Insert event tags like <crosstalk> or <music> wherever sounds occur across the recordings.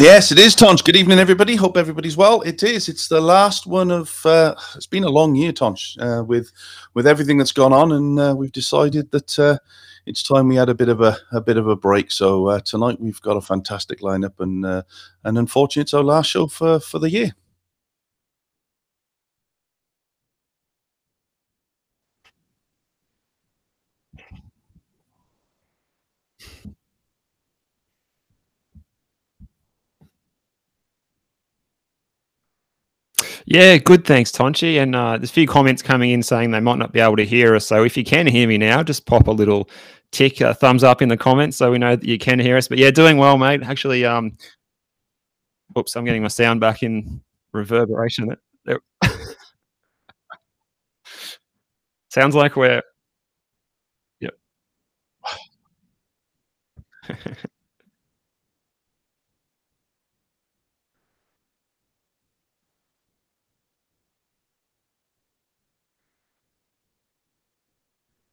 Yes, it is, Tonch. Good evening, everybody. Hope everybody's well. It is. It's the last one of. Uh, it's been a long year, Tonch, uh, with with everything that's gone on, and uh, we've decided that uh, it's time we had a bit of a, a bit of a break. So uh, tonight we've got a fantastic lineup, and uh, and unfortunately, it's our last show for for the year. Yeah, good. Thanks, Tonchi. And uh, there's a few comments coming in saying they might not be able to hear us. So if you can hear me now, just pop a little tick, a thumbs up in the comments so we know that you can hear us. But yeah, doing well, mate. Actually, um, oops, I'm getting my sound back in reverberation. <laughs> Sounds like we're. Yep.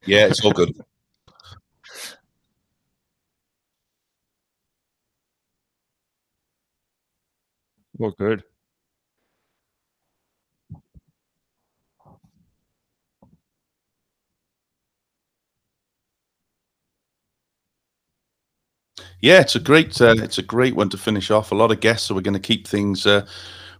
Yeah, it's all good. <laughs> well, good. Yeah, it's a great uh, it's a great one to finish off. A lot of guests, so we're going to keep things uh,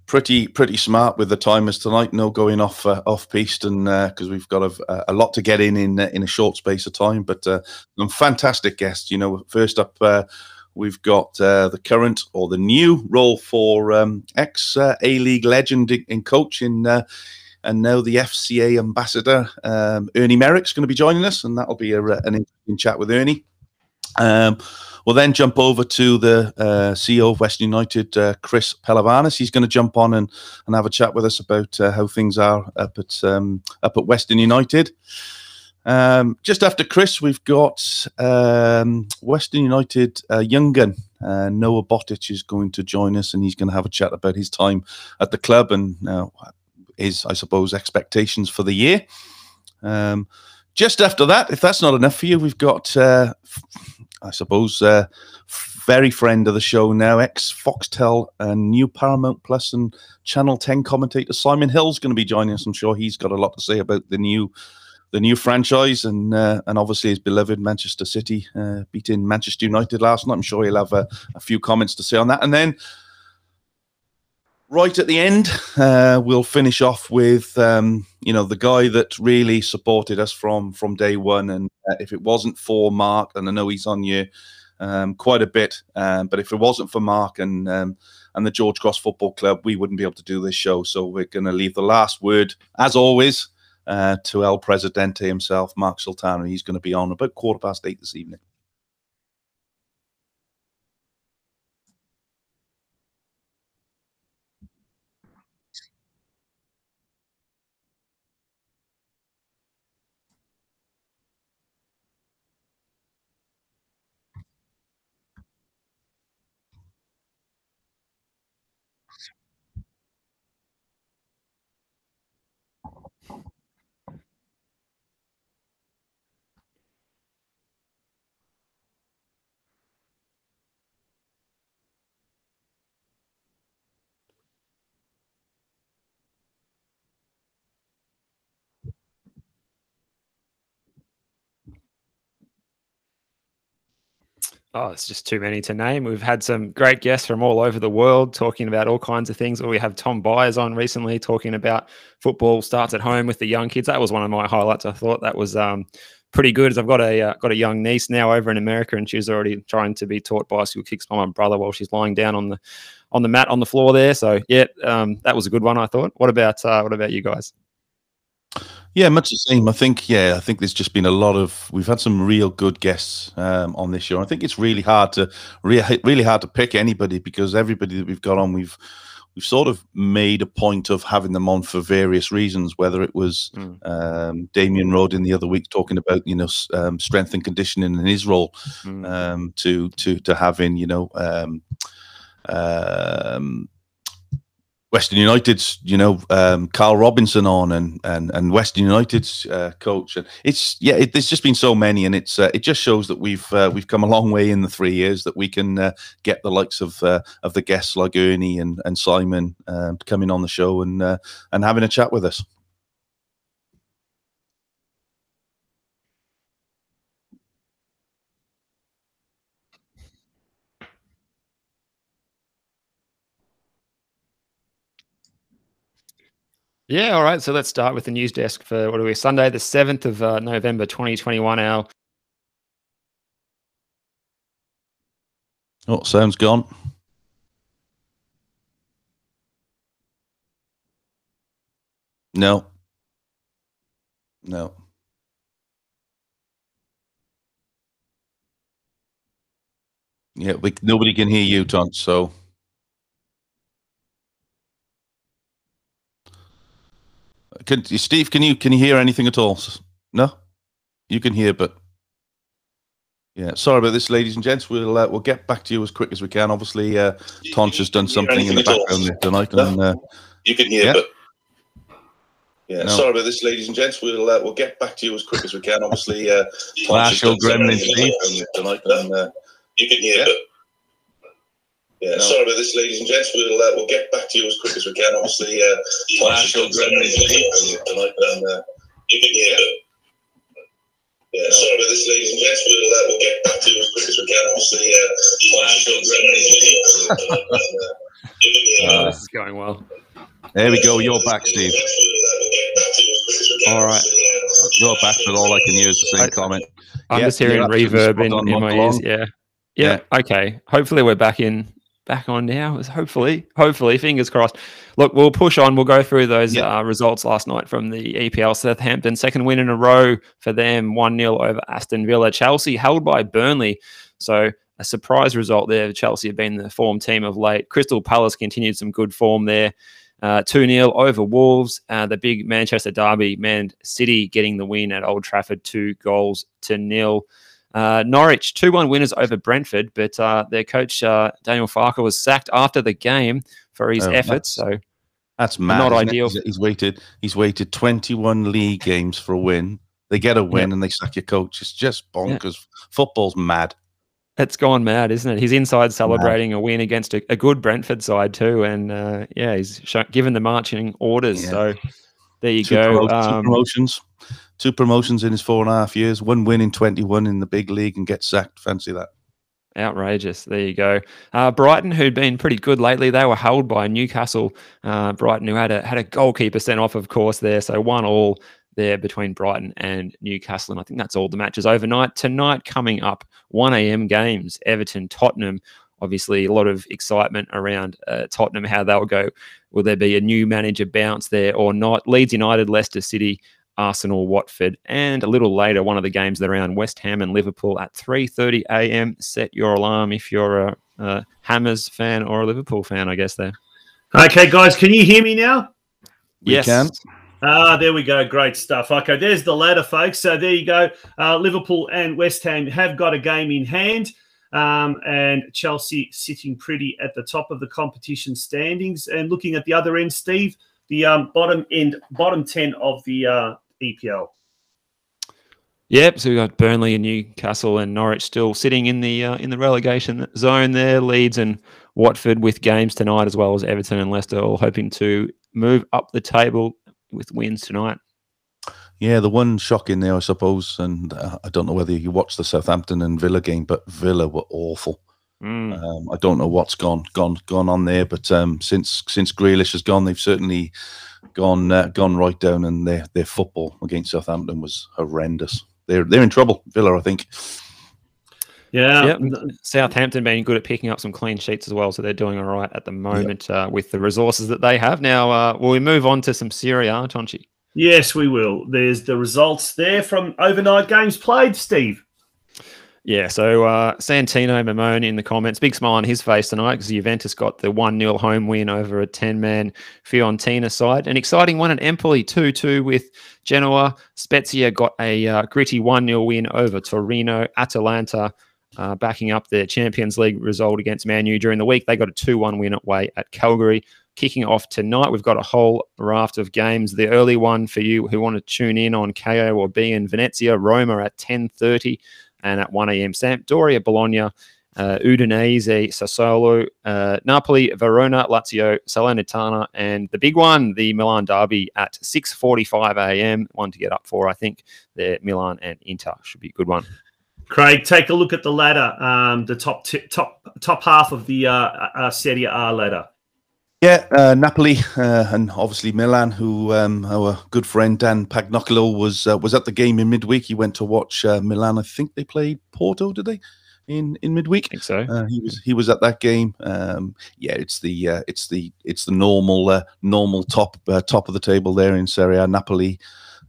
pretty pretty smart with the timers tonight. No going off uh, off piste, and because uh, we've got a, a, lot to get in in in a short space of time. But uh, some fantastic guests. You know, first up. Uh, we've got the current or the new role for um, ex A League legend in, coach in and now the FCA ambassador, um, Ernie Merrick's going to be joining us, and that'll be a, an interesting chat with Ernie. Um, we'll then jump over to the uh, CEO of Western United, uh, Chris Pehlivanis. He's going to jump on and, and have a chat with us about uh, how things are up at um, up at Western United. Um, just after Chris, we've got um, Western United uh, gun. Uh, Noah Botic is going to join us, and he's going to have a chat about his time at the club and uh, his, I suppose, expectations for the year. Um, just after that, if that's not enough for you, we've got uh, I suppose, uh, very friend of the show now, ex Foxtel and new Paramount Plus and Channel 10 commentator Simon Hill's going to be joining us. I'm sure he's got a lot to say about the new the new franchise and uh, and obviously his beloved Manchester City uh, beating Manchester United last night. I'm sure he'll have a, a few comments to say on that. And then right at the end, uh, we'll finish off with um, you know the guy that really supported us from from day one. And uh, if it wasn't for Mark, and I know he's on you um, quite a bit, um, but if it wasn't for Mark and um, and the George Cross Football Club, we wouldn't be able to do this show. So we're going to leave the last word, as always, uh, to El Presidente himself, Mark Sultana. He's going to be on about quarter past eight this evening. Oh, it's just too many to name. We've had some great guests from all over the world talking about all kinds of things. We have Tom Byers on recently talking about football starts at home with the young kids. That was one of my highlights. I thought that was um, pretty good. As I've got a uh, got a young niece now over in America, and she's already trying to be taught bicycle kicks by my brother while she's lying down on the on the mat on the floor there. So yeah, um, that was a good one. I thought. What about uh, what about you guys? Yeah, much the same. I think, yeah, I think there's just been a lot of. We've had some real good guests um, on this show. I think it's really hard to re- really hard to pick anybody because everybody that we've got on, we've we've sort of made a point of having them on for various reasons. Whether it was mm. um, Damien Rodin the other week talking about you know um, strength and conditioning in his role, mm. um, to to to having you know. Um, um Western United's, you know, um, Karl Robinson on and and and Western United's uh, coach, and it's yeah, it, there's just been so many, and it's uh, it just shows that we've uh, we've come a long way in the three years that we can uh, get the likes of uh, of the guests like Ernie and and Simon um, coming on the show and uh, and having a chat with us. Yeah, all right. So let's start with the news desk for what are we? Sunday, the seventh of uh, November, twenty twenty one. Our oh, sounds gone. No. No. Yeah, we, nobody can hear you, Ton. So. Can Steve? Can you can you hear anything at all? No, you can hear, but yeah. Sorry about this, ladies and gents. We'll uh, we'll get back to you as quick as we can. Obviously, uh, Tonch has done something in the background tonight, no? and uh, you can hear, yeah. but yeah. No. Sorry about this, ladies and gents. We'll uh, we'll get back to you as quick as we can. Obviously, uh, Tonch has done something tonight, and uh, you can hear, yeah. but yeah, no. sorry about this, ladies and gents. We'll uh, we'll get back to you as quick as we can. Obviously, uh, <laughs> Flash tonight, and uh, you can hear. Yeah, no. sorry about this, ladies and gents. We'll uh, we'll get back to you as quick as we can. Obviously, uh, Flash tonight, uh, you can hear. Uh, this is going well. There we go. You're back, Steve. All right. You're back, but all I can hear is the same I, comment. I'm just hearing reverb in, in my ears. Yeah. yeah. Yeah. Okay. Hopefully, we're back in back on now. Hopefully, hopefully, fingers crossed. Look, we'll push on. We'll go through those yep. uh, results last night from the EPL. Southampton, second win in a row for them, 1 0 over Aston Villa. Chelsea held by Burnley. So a surprise result there. Chelsea have been the form team of late. Crystal Palace continued some good form there. Uh, 2 uh, 0 over Wolves. Uh, the big Manchester derby, Man City getting the win at Old Trafford, two goals to nil. Uh, Norwich 2 1 winners over Brentford, but uh, their coach, uh, Daniel Farke, was sacked after the game for his oh, efforts. So that's mad, not ideal. It? He's waited. He's waited 21 league games for a win. They get a win and they sack your coach. It's just bonkers. Yeah. Football's mad. It's gone mad, isn't it? He's inside celebrating mad. a win against a, a, good Brentford side too, and uh, yeah, he's given the marching orders. Yeah. So there you two go. Um, two promotions two promotions in his four and a half years, one win in 21 in the big league and get sacked. Fancy that. Outrageous. There you go. Uh, Brighton, who'd been pretty good lately, they were held by Newcastle. Uh, Brighton, who had a had a goalkeeper sent off, of course, there. So one all there between Brighton and Newcastle. And I think that's all the matches overnight. Tonight, coming up, 1 a.m. games, Everton, Tottenham. Obviously, a lot of excitement around uh, Tottenham, how they'll go. Will there be a new manager bounce there or not? Leeds United, Leicester City, Arsenal, Watford, and a little later, one of the games that are around West Ham and Liverpool at 3:30 a.m. Set your alarm if you're a, a, Hammers fan or a Liverpool fan, I guess. There. Okay, guys, can you hear me now? We yes. Can. Ah, there we go. Great stuff. Okay, there's the ladder, folks. So there you go. Uh, Liverpool and West Ham have got a game in hand. Um, and Chelsea sitting pretty at the top of the competition standings. And looking at the other end, Steve, the um, bottom end, bottom 10 of the uh, EPL. Yep, so we've got Burnley and Newcastle and Norwich still sitting in the uh, in the relegation zone there. Leeds and Watford with games tonight, as well as Everton and Leicester, all hoping to move up the table with wins tonight. Yeah, the one shock in there, I suppose, and uh, I don't know whether you watched the Southampton and Villa game, but Villa were awful. Mm. Um, I don't know what's gone gone gone on there, but um, since since Grealish has gone, they've certainly gone uh, gone right down, and their their football against Southampton was horrendous. They're they're in trouble, Villa, I think. Yeah, yep. Southampton being good at picking up some clean sheets as well, so they're doing all right at the moment yep. uh, with the resources that they have. Now, uh, will we move on to some Serie A, Tonchi? Yes, we will. There's the results there from overnight games played, Steve. Yeah, so uh, Santino Mamone in the comments, big smile on his face tonight because Juventus got the 1 0 home win over a 10 man Fiorentina side. An exciting one at Empoli 2 2 with Genoa. Spezia got a uh, gritty 1 0 win over Torino. Atalanta uh, backing up their Champions League result against Manu during the week. They got a 2 1 win away at Cagliari. kicking off tonight. We've got a whole raft of games. The early one for you who want to tune in on Kayo or beIN Venezia, Roma at 10.30 and at 1 a.m. Sampdoria, Bologna, uh, Udinese, Sassuolo, uh, Napoli, Verona, Lazio, Salernitana, and the big one, the Milan derby at 6:45 a.m. One to get up for, I think. The Milan and Inter should be a good one. Craig, take a look at the ladder, um, the top t- top top half of the uh, uh, Serie A ladder. Yeah, uh, Napoli uh, and obviously Milan, who um, our good friend Dan Pagnocolo was uh, was at the game in midweek. He went to watch uh, Milan. I think they played Porto, did they? In in midweek, I think so. Uh, he was he was at that game. Um, yeah, it's the uh, it's the it's the normal normal top top of the table there in Serie A. Napoli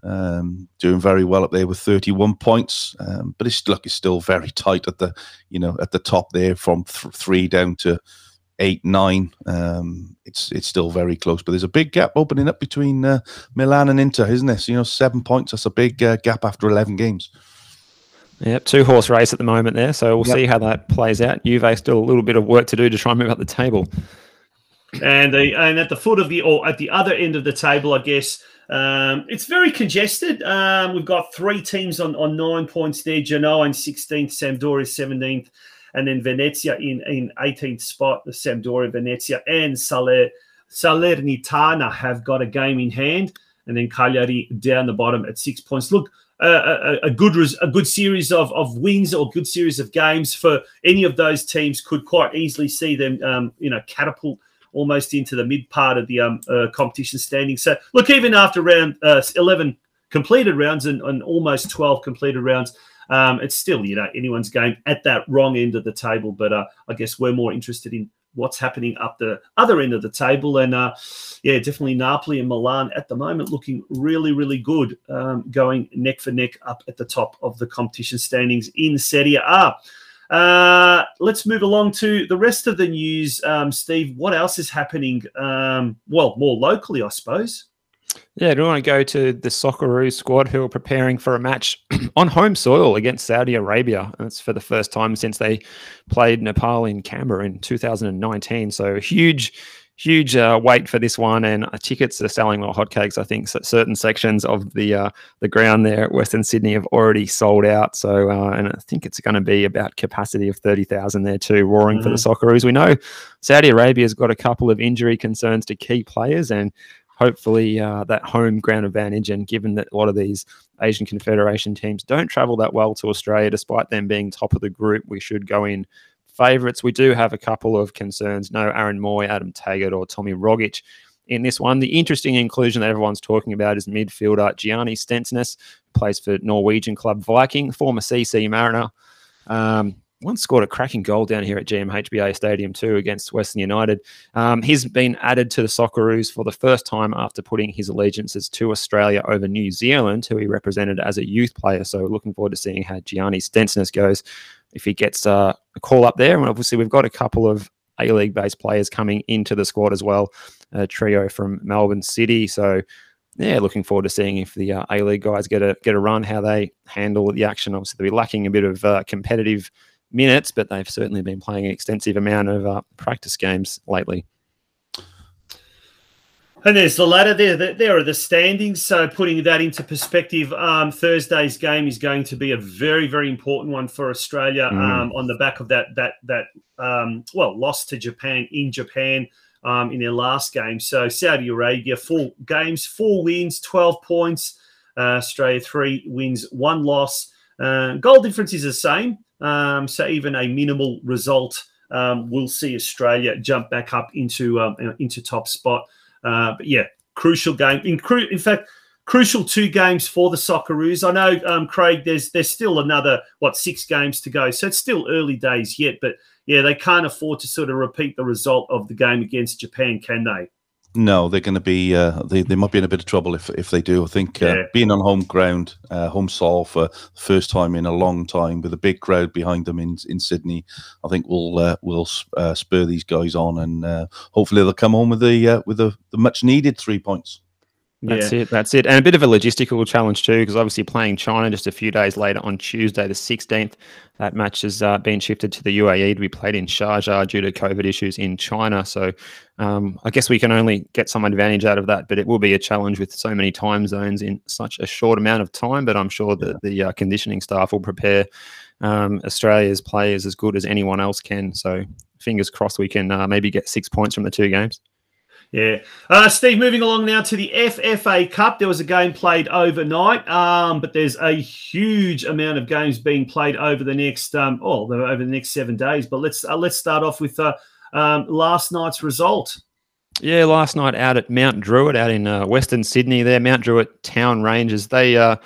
um, doing very well up there with 31 points. Um, but it's look, it's still very <laughs> tight at the you know at the top there from th- three down to eight, nine. Um, it's it's still very close, but there's a big gap opening up between uh, Milan and Inter, isn't there? So, you know, seven points. That's a big uh, gap after eleven games. Yep, two horse race at the moment there. So we'll yep. see how that plays out. Juve still a little bit of work to do to try and move up the table. And the and at the foot of the or at the other end of the table, I guess um, it's very congested. Um, we've got three teams on, on nine points there: Genoa in sixteenth, Sampdoria seventeenth, and then Venezia in in eighteenth spot. The Sampdoria, Venezia, and Saler, Salernitana have got a game in hand, and then Cagliari down the bottom at six points. Look, uh, a, a, good res- a good series of, of wins or good series of games for any of those teams could quite easily see them, um, you know, catapult almost into the mid part of the um, uh, competition standing. So, look, even after round uh, 11 completed rounds and, and, almost 12 completed rounds, um, it's still, you know, anyone's game at that wrong end of the table. But uh, I guess we're more interested in what's happening up the other end of the table. And uh, yeah, definitely Napoli and Milan at the moment looking really, really good, um, going neck for neck up at the top of the competition standings in Serie A. Uh, let's move along to the rest of the news. Um, Steve, what else is happening? Um, well, more locally, I suppose. Yeah, do you want to go to the Socceroos squad who are preparing for a match <clears throat> on home soil against Saudi Arabia? And it's for the first time since they played Nepal in Canberra in 2019. So huge huge uh, wait for this one, and uh, tickets are selling like hotcakes. I think so certain sections of the uh, the ground there at Western Sydney have already sold out. So, uh, and I think it's going to be about capacity of thirty thousand there too, roaring mm-hmm. for the mm-hmm. Socceroos. We know Saudi Arabia's got a couple of injury concerns to key players, and hopefully uh, that home ground advantage. And given that a lot of these Asian Confederation teams don't travel that well to Australia, despite them being top of the group, we should go in favourites. We do have a couple of concerns. No Aaron Mooy, Adam Taggart, or Tommy Rogic in this one. The interesting inclusion that everyone's talking about is midfielder Gianni Stensness, plays for Norwegian club Viking, former CC Mariner. Um, once scored a cracking goal down here at GMHBA Stadium too against Western United. Um, he's been added to the Socceroos for the first time after putting his allegiances to Australia over New Zealand, who he represented as a youth player. So looking forward to seeing how Gianni Stensness goes if he gets uh, a call up there. And obviously, we've got a couple of A League based players coming into the squad as well, a trio from Melbourne City. So, yeah, looking forward to seeing if the uh, A League guys get a get a run, how they handle the action. Obviously, they'll be lacking a bit of uh, competitive minutes, but they've certainly been playing an extensive amount of uh, practice games lately. And there's the ladder there. There are the standings. So putting that into perspective, um, Thursday's game is going to be a very, very important one for Australia. Mm. Um, on the back of that, that, that, um, well, loss to Japan in Japan um, in their last game. So Saudi Arabia, four games, four wins, twelve points. Uh, Australia three wins, one loss. Uh, goal difference is the same. Um, so even a minimal result um, will see Australia jump back up into into top spot. Uh, but yeah, crucial game. In, cru- in fact, crucial two games for the Socceroos. I know, um, Craig, there's there's still another what six games to go, so it's still early days yet. But yeah, they can't afford to sort of repeat the result of the game against Japan, can they? No, they're going to be. Uh, they they might be in a bit of trouble if if they do. I think uh, yeah. being on home ground, uh, home soil for the first time in a long time, with a big crowd behind them in in Sydney, I think will uh, will uh, spur these guys on, and uh, hopefully they'll come home with the with the, the much needed three points. That's yeah. it. That's it. And a bit of a logistical challenge too, because obviously playing China just a few days later on Tuesday, the 16th, that match has uh, been shifted to the UAE to be played in Sharjah due to COVID issues in China. So um, I guess we can only get some advantage out of that, but it will be a challenge with so many time zones in such a short amount of time. But I'm sure that the uh, conditioning staff will prepare um, Australia's players as good as anyone else can. So fingers crossed we can uh, maybe get six points from the two games. Yeah. Uh, Steve, moving along now to the FFA Cup. There was a game played overnight, um, but there's a huge amount of games being played over the next um, oh, over the next seven days. But let's uh, let's start off with uh, um, last night's result. Yeah, last night out at Mount Druitt, out in uh, Western Sydney, there, Mount Druitt Town Rangers. They uh,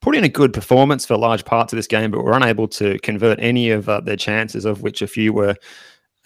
put in a good performance for large parts of this game, but were unable to convert any of uh, their chances, of which a few were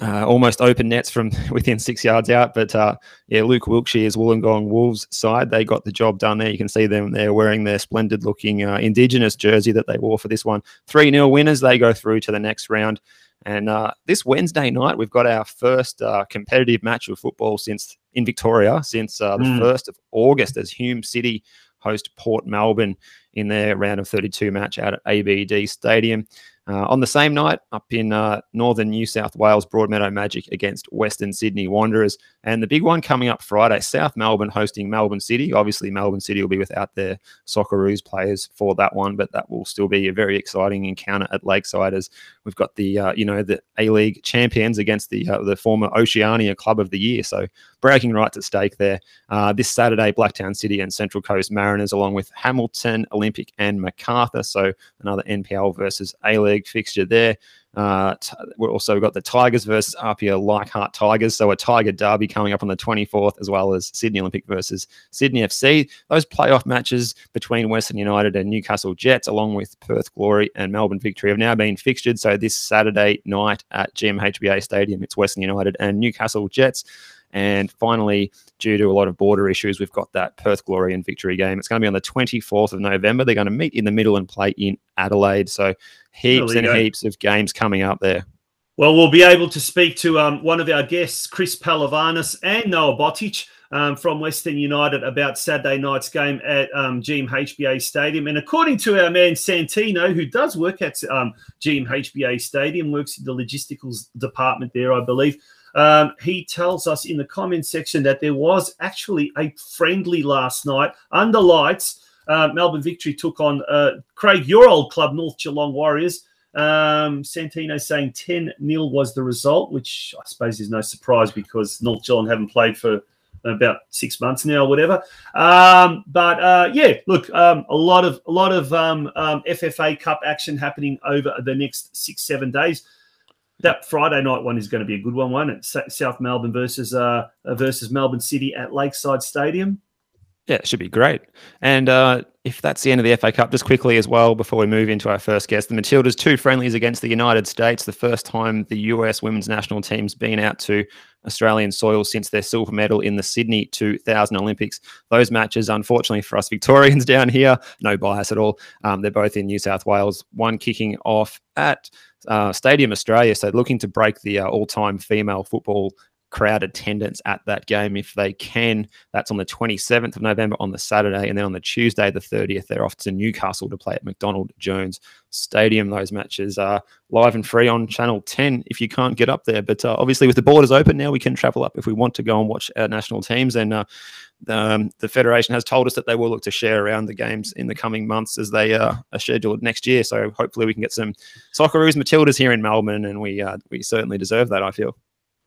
uh, almost open nets from <laughs> within six yards out. But uh, yeah, Luke Wilkshire's Wollongong Wolves side, they got the job done there. You can see them there wearing their splendid looking uh, Indigenous jersey that they wore for this one. 3 0 winners. They go through to the next round. And uh, this Wednesday night, we've got our first uh, competitive match of football since in Victoria since uh, the mm. 1st of August as Hume City host Port Melbourne in their round of 32 match out at ABD Stadium. Uh, on the same night, up in uh, northern New South Wales, Broadmeadow Magic against Western Sydney Wanderers. And the big one coming up Friday, South Melbourne hosting Melbourne City. Obviously, Melbourne City will be without their Socceroos players for that one, but that will still be a very exciting encounter at Lakeside as we've got the, uh, you know, the A-League champions against the, uh, the former Oceania Club of the Year. So breaking rights at stake there. Uh, this Saturday, Blacktown City and Central Coast Mariners, along with Hamilton, Olympic, and Macarthur. So another NPL versus A League fixture there. Uh, we've also got the Tigers versus Apia Leichhardt Tigers. So a Tiger derby coming up on the 24th, as well as Sydney Olympic versus Sydney FC. Those playoff matches between Western United and Newcastle Jets, along with Perth Glory and Melbourne Victory, have now been fixtured. So this Saturday night at GMHBA Stadium, it's Western United and Newcastle Jets. And finally, due to a lot of border issues, we've got that Perth Glory and Victory game. It's going to be on the 24th of November. They're going to meet in the middle and play in Adelaide. So heaps and go. heaps of games coming up there. Well, we'll be able to speak to um, one of our guests, Chris Pehlivanis and Noah Botic. Um, from Western United about Saturday night's game at um, GMHBA Stadium. And according to our man Santino, who does work at um, GMHBA Stadium, works in the logisticals department there, I believe, um, he tells us in the comment section that there was actually a friendly last night under lights. Uh, Melbourne Victory took on uh, Craig, your old club, North Geelong Warriors. Um, Santino saying 10 0 was the result, which I suppose is no surprise because North Geelong haven't played for about six months now, or whatever. Um, but uh, yeah, look, um, a lot of a lot of um, um FFA Cup action happening over the next six seven days that Friday night one is going to be a good one. One at South Melbourne versus uh, versus Melbourne City at Lakeside Stadium. Yeah, it should be great. And uh, if that's the end of the FA Cup, just quickly as well, before we move into our first guest, the Matildas two friendlies against the United States. The first time the US women's national team's been out to Australian soil since their silver medal in the Sydney 2000 Olympics. Those matches, unfortunately for us Victorians <laughs> down here, no bias at all. Um, they're both in New South Wales. One kicking off at uh, Stadium Australia. So looking to break the uh, all-time female football crowd attendance at that game if they can. That's on the 27th of November on the Saturday. And then on the Tuesday, the 30th, they're off to Newcastle to play at McDonald Jones Stadium. Those matches are live and free on Channel 10 if you can't get up there. But uh, obviously, with the borders open now, we can travel up if we want to go and watch our national teams. And uh, um, the Federation has told us that they will look to share around the games in the coming months as they uh, are scheduled next year. So hopefully we can get some Socceroos Matildas here in Melbourne, and we uh, we certainly deserve that. I feel.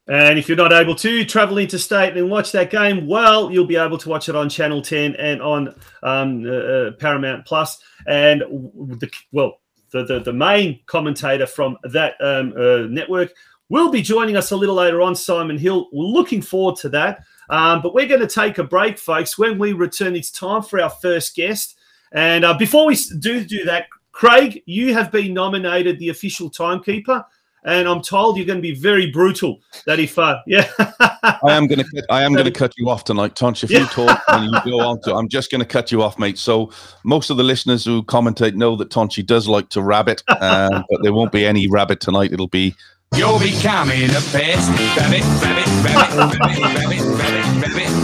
And if you're not able to travel interstate and watch that game, well, you'll be able to watch it on Channel 10 and on um, uh, uh Paramount Plus. And the, well, the, the, the main commentator from that um, uh, network will be joining us a little later on, Simon Hill. We're looking forward to that. Um, but we're going to take a break, folks. When we return, it's time for our first guest. And uh, before we do do that, Craig, you have been nominated the official timekeeper. And I'm told you're going to be very brutal. That if, uh, yeah, I am going to, I am going to cut you off tonight, Tonch. If yeah. you talk and you go on to, I'm just going to cut you off, mate. So most of the listeners who commentate know that Tonchi does like to rabbit, uh, but there won't be any rabbit tonight. It'll be You're becoming a pest. Rabbit, rabbit, rabbit, rabbit, rabbit,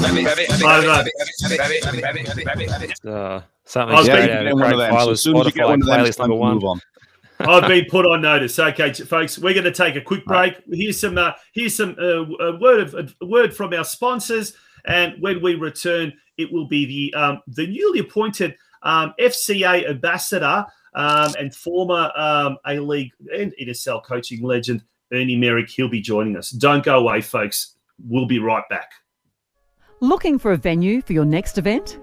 rabbit, rabbit, rabbit, rabbit, rabbit, rabbit, Uh, something I'll straight be out Get of one of Craig them. So Fowler's as soon as you get Spotify one of them, playlist it's time number to one. move on. I've been put on notice. Okay, folks, we're going to take a quick break. Here's some uh, here's some uh, a word of a word from our sponsors, and when we return, it will be the um, the newly appointed um, FCA ambassador um, and former um, A League and NSL coaching legend Ernie Merrick. He'll be joining us. Don't go away, folks. We'll be right back. Looking for a venue for your next event?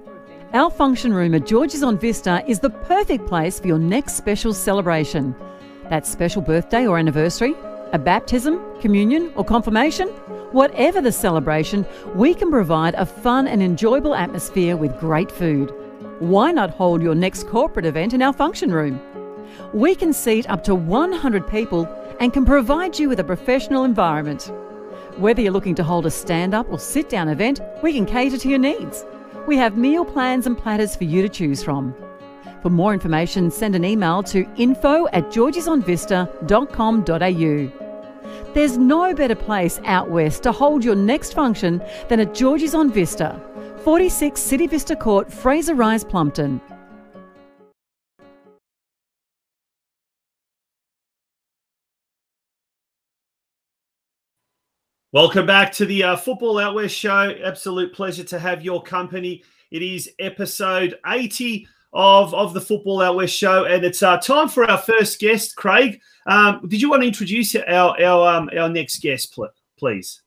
Our function room at George's on Vista is the perfect place for your next special celebration. That special birthday or anniversary, a baptism, communion, or confirmation? Whatever the celebration, we can provide a fun and enjoyable atmosphere with great food. Why not hold your next corporate event in our function room? We can seat up to 100 people and can provide you with a professional environment. Whether you're looking to hold a stand up or sit down event, we can cater to your needs. We have meal plans and platters for you to choose from. For more information, send an email to info at georgesonvista.com.au. There's no better place out west to hold your next function than at George's on Vista, 46 City Vista Court, Fraser Rise, Plumpton. Welcome back to the uh, Football Out West show. Absolute pleasure to have your company. It is episode 80 of, of the Football Out West show, and it's uh, time for our first guest, Craig. Um, did you want to introduce our our um, our next guest, pl- please?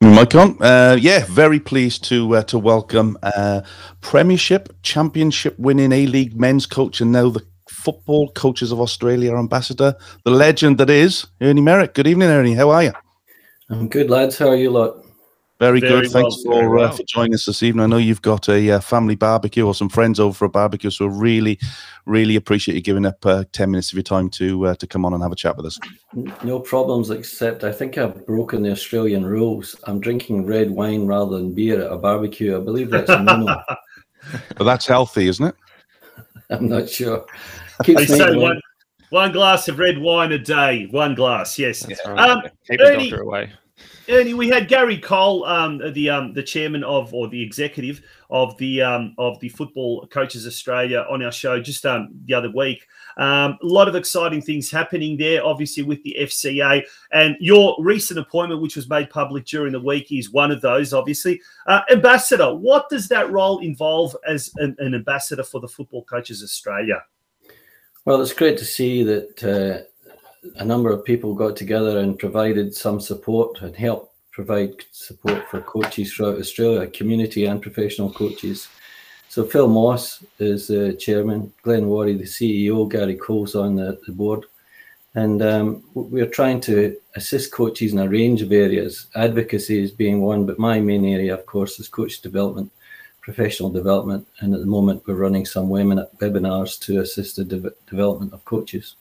Mike on. Uh, yeah, very pleased to uh, to welcome uh, Premiership, Championship winning A League men's coach, and now the Football Coaches of Australia ambassador, the legend that is Ernie Merrick. Good evening, Ernie. How are you? I'm good, lads. How are you lot? Very, Very good. Thanks well, very for uh, for joining us this evening. I know you've got a uh, family barbecue or some friends over for a barbecue, so really, really appreciate you giving up uh, ten minutes of your time to uh, to come on and have a chat with us. No problems, except I think I've broken the Australian rules. I'm drinking red wine rather than beer at a barbecue. I believe that's a no <laughs> But that's healthy, isn't it? <laughs> I'm not sure. <laughs> Keeps me say going. one, one glass of red wine a day. One glass, yes. Right. Um, Keep the Ernie- doctor away. Ernie, we had Gary Cole, um, the um, the chairman of or the executive of the um, of the Football Coaches Australia on our show just um, the other week. Um, a lot of exciting things happening there, obviously with the FCA and your recent appointment, which was made public during the week, is one of those. Obviously, uh, ambassador. What does that role involve as an, an ambassador for the Football Coaches Australia? Well, it's great to see that uh, a number of people got together and provided some support and helped provide support for coaches throughout Australia, community and professional coaches. So Phil Moss is the chairman, Glenn Warry, the CEO, Gary Cole's on the, the board. And um, we're trying to assist coaches in a range of areas. Advocacy is being one, but my main area, of course, is coach development, professional development. And at the moment, we're running some webinars to assist the de- development of coaches.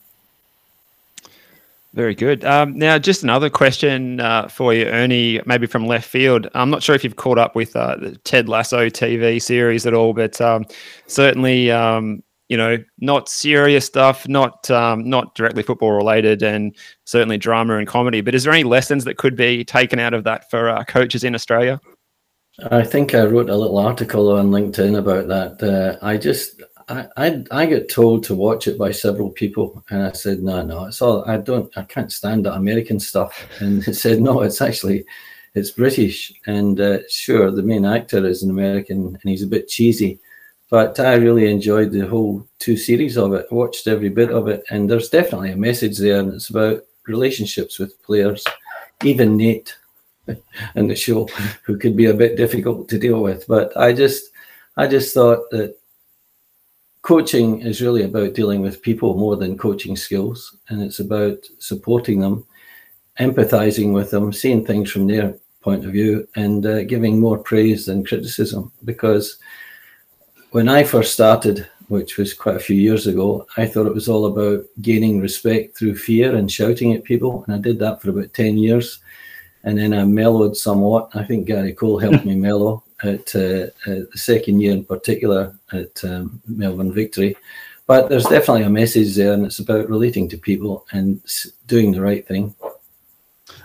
Very good. Um, now, just another question uh, for you, Ernie, maybe from left field. I'm not sure if you've caught up with uh, the Ted Lasso TV series at all, but um, certainly, um, you know, not serious stuff, not um, not directly football related, and certainly drama and comedy. But is there any lessons that could be taken out of that for uh, coaches in Australia? I think I wrote a little article on LinkedIn about that. Uh, I just, I, I, I get told to watch it by several people, and I said, no, no, it's all. I don't, I can't stand that American stuff. <laughs> And it said, no, it's actually, it's British. And uh, sure, the main actor is an American, and he's a bit cheesy, but I really enjoyed the whole two series of it. Watched every bit of it, and there's definitely a message there, and it's about relationships with players, even Nate <laughs> in the show who could be a bit difficult to deal with. But I just I just thought that coaching is really about dealing with people more than coaching skills. And it's about supporting them, empathizing with them, seeing things from their point of view, and uh, giving more praise than criticism. Because when I first started, which was quite a few years ago, I thought it was all about gaining respect through fear and shouting at people. And I did that for about 10 years and then I mellowed somewhat. I think Gary Cole helped me <laughs> mellow at uh, uh, the second year in particular at um, Melbourne Victory. but there's definitely a message there, and it's about relating to people and doing the right thing.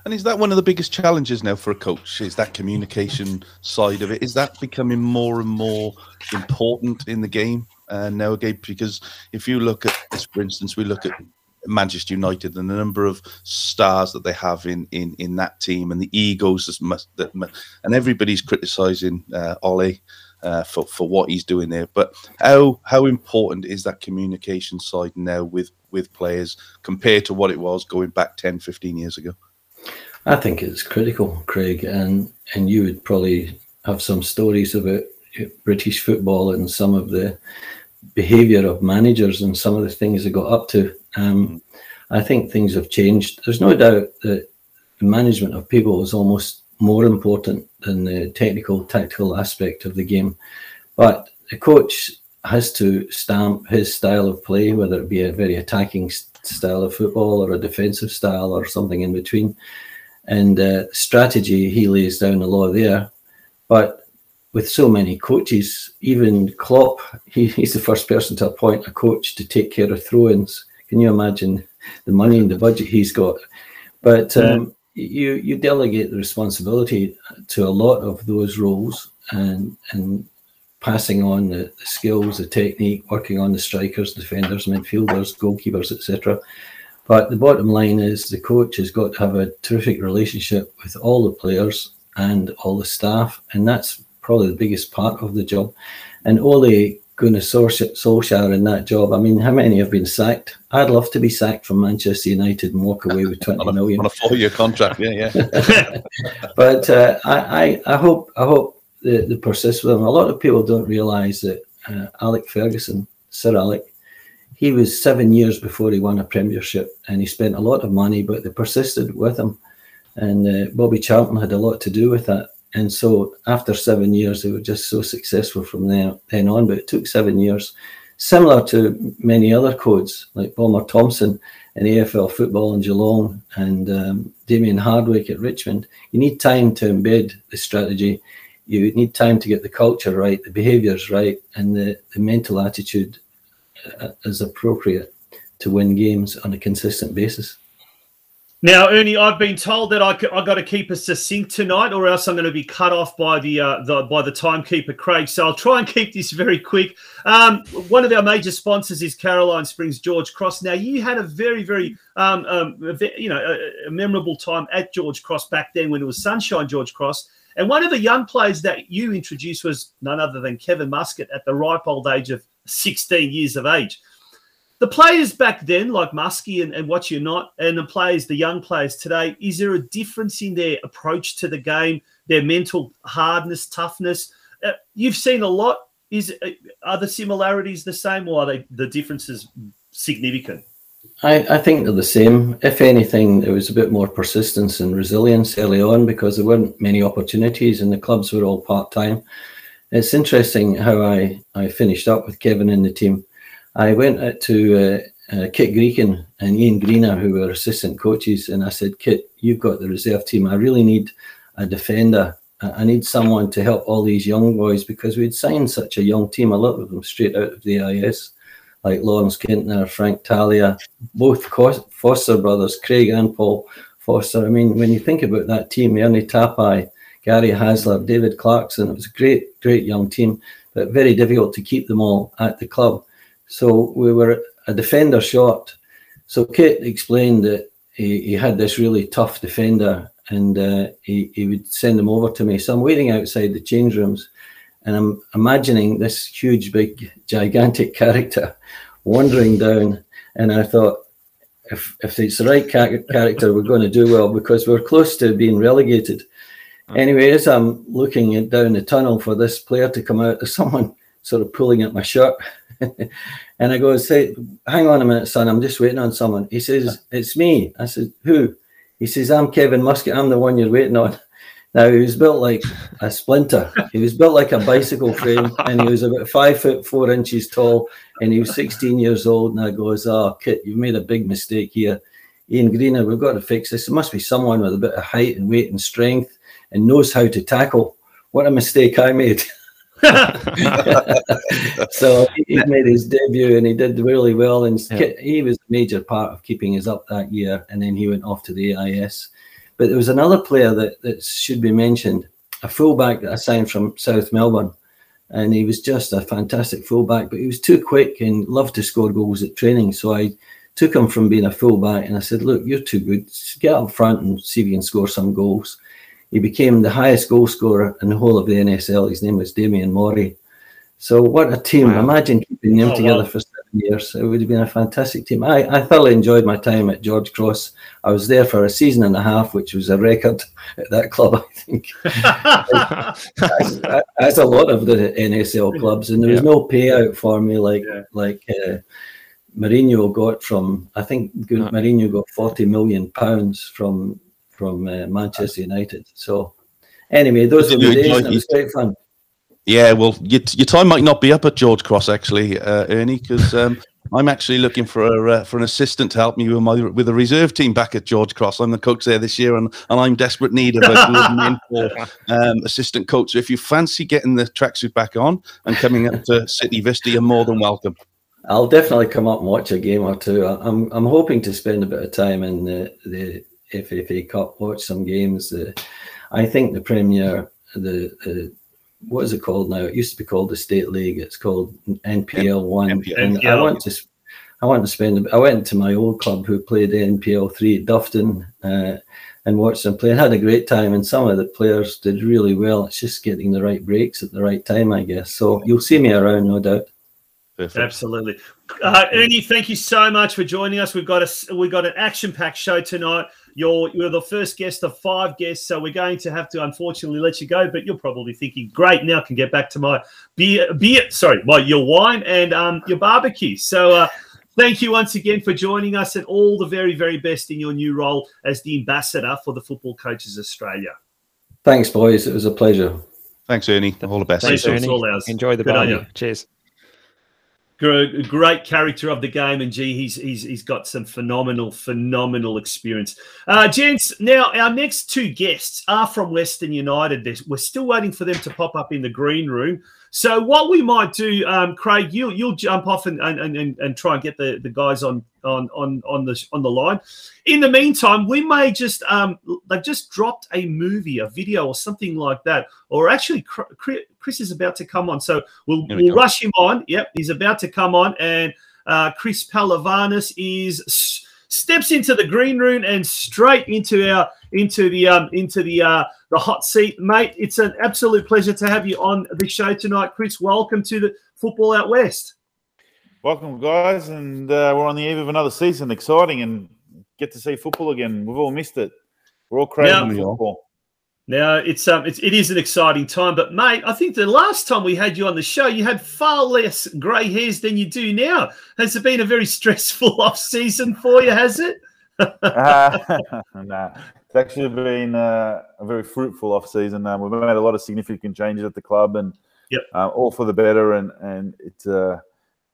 And is that one of the biggest challenges now for a coach? Is that communication side of it? Is that becoming more and more important in the game uh, nowadays? Because if you look at this, for instance, we look at Manchester United and the number of stars that they have in in, in that team and the egos that must, that and everybody's criticising uh, Ole uh, for for what he's doing there. But how how important is that communication side now with with players compared to what it was going back 10, 15 years ago? I think it's critical, Craig, and and you would probably have some stories about British football and some of the behaviour of managers and some of the things they got up to. Um, I think things have changed. There's no doubt that the management of people is almost more important than the technical, tactical aspect of the game. But the coach has to stamp his style of play, whether it be a very attacking style of football or a defensive style or something in between. And uh, strategy, he lays down the law there. But with so many coaches, even Klopp, he, he's the first person to appoint a coach to take care of throw-ins. Can you imagine the money and the budget he's got? But um, you you delegate the responsibility to a lot of those roles and and passing on the, the skills, the technique, working on the strikers, defenders, midfielders, goalkeepers, etc. But the bottom line is the coach has got to have a terrific relationship with all the players and all the staff, and that's probably the biggest part of the job. And Ole Gunnar Solskjaer Solskjaer in that job. I mean, how many have been sacked? I'd love to be sacked from Manchester United and walk away with <laughs> twenty On a, million. on a four-year contract, yeah, yeah. <laughs> but uh, I, I, I hope I hope they, they persist with him. A lot of people don't realise that uh, Alec Ferguson, Sir Alec, he was seven years before he won a Premiership, and he spent a lot of money, but they persisted with him. And uh, Bobby Charlton had a lot to do with that. And so after seven years, they were just so successful from then, then on. But it took seven years, similar to many other codes like Bomber Thompson in AFL football in Geelong and um, Damien Hardwick at Richmond. You need time to embed the strategy. You need time to get the culture right, the behaviours right, and the, the mental attitude uh, is appropriate to win games on a consistent basis. Now, Ernie, I've been told that I, I got to keep us succinct tonight, or else I'm going to be cut off by the, uh, the by the timekeeper, Craig. So I'll try and keep this very quick. Um, one of our major sponsors is Caroline Springs George Cross. Now, you had a very, very um, um, you know a, a memorable time at George Cross back then when it was Sunshine George Cross. And one of the young players that you introduced was none other than Kevin Muscat at the ripe old age of 16 years of age the players back then, like Muskie and, and what you're not, and the players, the young players today, is there a difference in their approach to the game, their mental hardness, toughness? Uh, you've seen a lot. Is uh, are the similarities the same, or are they the differences significant? I, I think they're the same. If anything, there was a bit more persistence and resilience early on because there weren't many opportunities and the clubs were all part time. It's interesting how I, I finished up with Kevin in the team. I went to uh, uh, Kit Greekin and Ian Greener, who were assistant coaches, and I said, Kit, you've got the reserve team. I really need a defender. I need someone to help all these young boys because we'd signed such a young team, a lot of them straight out of the AIS, like Lawrence Kintner, Frank Talia, both Foster brothers, Craig and Paul Foster. I mean, when you think about that team, Ernie Tapai, Gary Hasler, David Clarkson, it was a great, great young team, but very difficult to keep them all at the club. So we were a defender short. So Kit explained that he, he had this really tough defender and uh, he, he would send him over to me. So I'm waiting outside the change rooms and I'm imagining this huge, big, gigantic <laughs> character wandering down. And I thought, if, if it's the right character, we're going to do well because we're close to being relegated. Anyway, as I'm looking down the tunnel for this player to come out, there's someone sort of pulling at my shirt. And I go, say, hang on a minute, son, I'm just waiting on someone. He says, it's me. I said, who? He says, I'm Kevin Muscat. I'm the one you're waiting on. Now, he was built like a splinter. He was built like a bicycle frame and he was about five foot four inches tall and he was 16 years old. And I goes, oh, Kit, you've made a big mistake here. Ian Greener, we've got to fix this. It must be someone with a bit of height and weight and strength and knows how to tackle. What a mistake I made. <laughs> <laughs> so he made his debut and he did really well. And yeah. he was a major part of keeping us up that year. And then he went off to the AIS. But there was another player that, that should be mentioned, a fullback that I signed from South Melbourne. And he was just a fantastic fullback, but he was too quick and loved to score goals at training. So I took him from being a fullback and I said, Look, you're too good. Get up front and see if you can score some goals. He became the highest goal scorer in the whole of the NSL. His name was Damian Mori. So what a team! Wow. Imagine keeping them oh, together wow. for seven years. It would have been a fantastic team. I, I thoroughly enjoyed my time at George Cross. I was there for a season and a half, which was a record <laughs> at that club, I think. <laughs> as, as, a lot of the NSL clubs, and there was yeah. no payout for me like yeah. like uh, Mourinho got from. I think Mourinho got forty million pounds from from uh, Manchester United. So anyway, those were the days. And it was great fun. Yeah, well, your, your time might not be up at George Cross actually, uh, Ernie, because um, <laughs> I'm actually looking for a uh, for an assistant to help me with my with a reserve team back at George Cross. I'm the coach there this year, and, and I'm desperate need of a <laughs> good um, assistant coach. So if you fancy getting the tracksuit back on and coming up to <laughs> City Vista, you're more than welcome. I'll definitely come up and watch a game or two. I'm I'm hoping to spend a bit of time in the the FFA Cup, watch some games. Uh, I think the Premier, the uh, what is it called now? It used to be called the State League. It's called NPL One, and I want to. I want to spend. I went to my old club who played NPL three at Dufftown uh, and watched them play. I had a great time, and some of the players did really well. It's just getting the right breaks at the right time, I guess. So you'll see me around, no doubt. Perfect. Absolutely, uh, Ernie. Thank you so much for joining us. We've got a we've got an action packed show tonight. You're you're the first guest of five guests, so we're going to have to unfortunately let you go. But you're probably thinking, great, now I can get back to my beer, beer, sorry, my your wine and um, your barbecue. So. Uh, Thank you once again for joining us and all the very, very best in your new role as the ambassador for the Football Coaches Australia. Thanks, boys. It was a pleasure. Thanks, Ernie. All the best. Thanks, Ernie. Enjoy the barbecue. Cheers a great character of the game, and gee, he's he's he's got some phenomenal, phenomenal experience. Uh, gents, now our next two guests are from Western United. We're still waiting for them to pop up in the green room. So what we might do, um, Craig, you you'll jump off and, and, and, and try and get the, the guys on on on on the on the line. In the meantime, we may just um they've just dropped a movie, a video, or something like that. Or actually, Chris is about to come on, so we'll we we'll rush him on. Yep, he's about to come on, and uh, Chris Pehlivanis is steps into the green room and straight into our into the um into the uh the hot seat, mate. It's an absolute pleasure to have you on the show tonight, Chris. Welcome to the Football Out West. Welcome, guys, and uh, we're on the eve of another season. Exciting, and get to see football again. We've all missed it. We're all crazy now, football. Now it's um it's, it is an exciting time, but mate, I think the last time we had you on the show, you had far less grey hairs than you do now. Has it been a very <laughs> stressful off season for you? Has it? uh, <laughs> nah, it's actually been uh, a very fruitful off season. Um, we've made a lot of significant changes at the club, and yep. uh, all for the better. And and it's uh,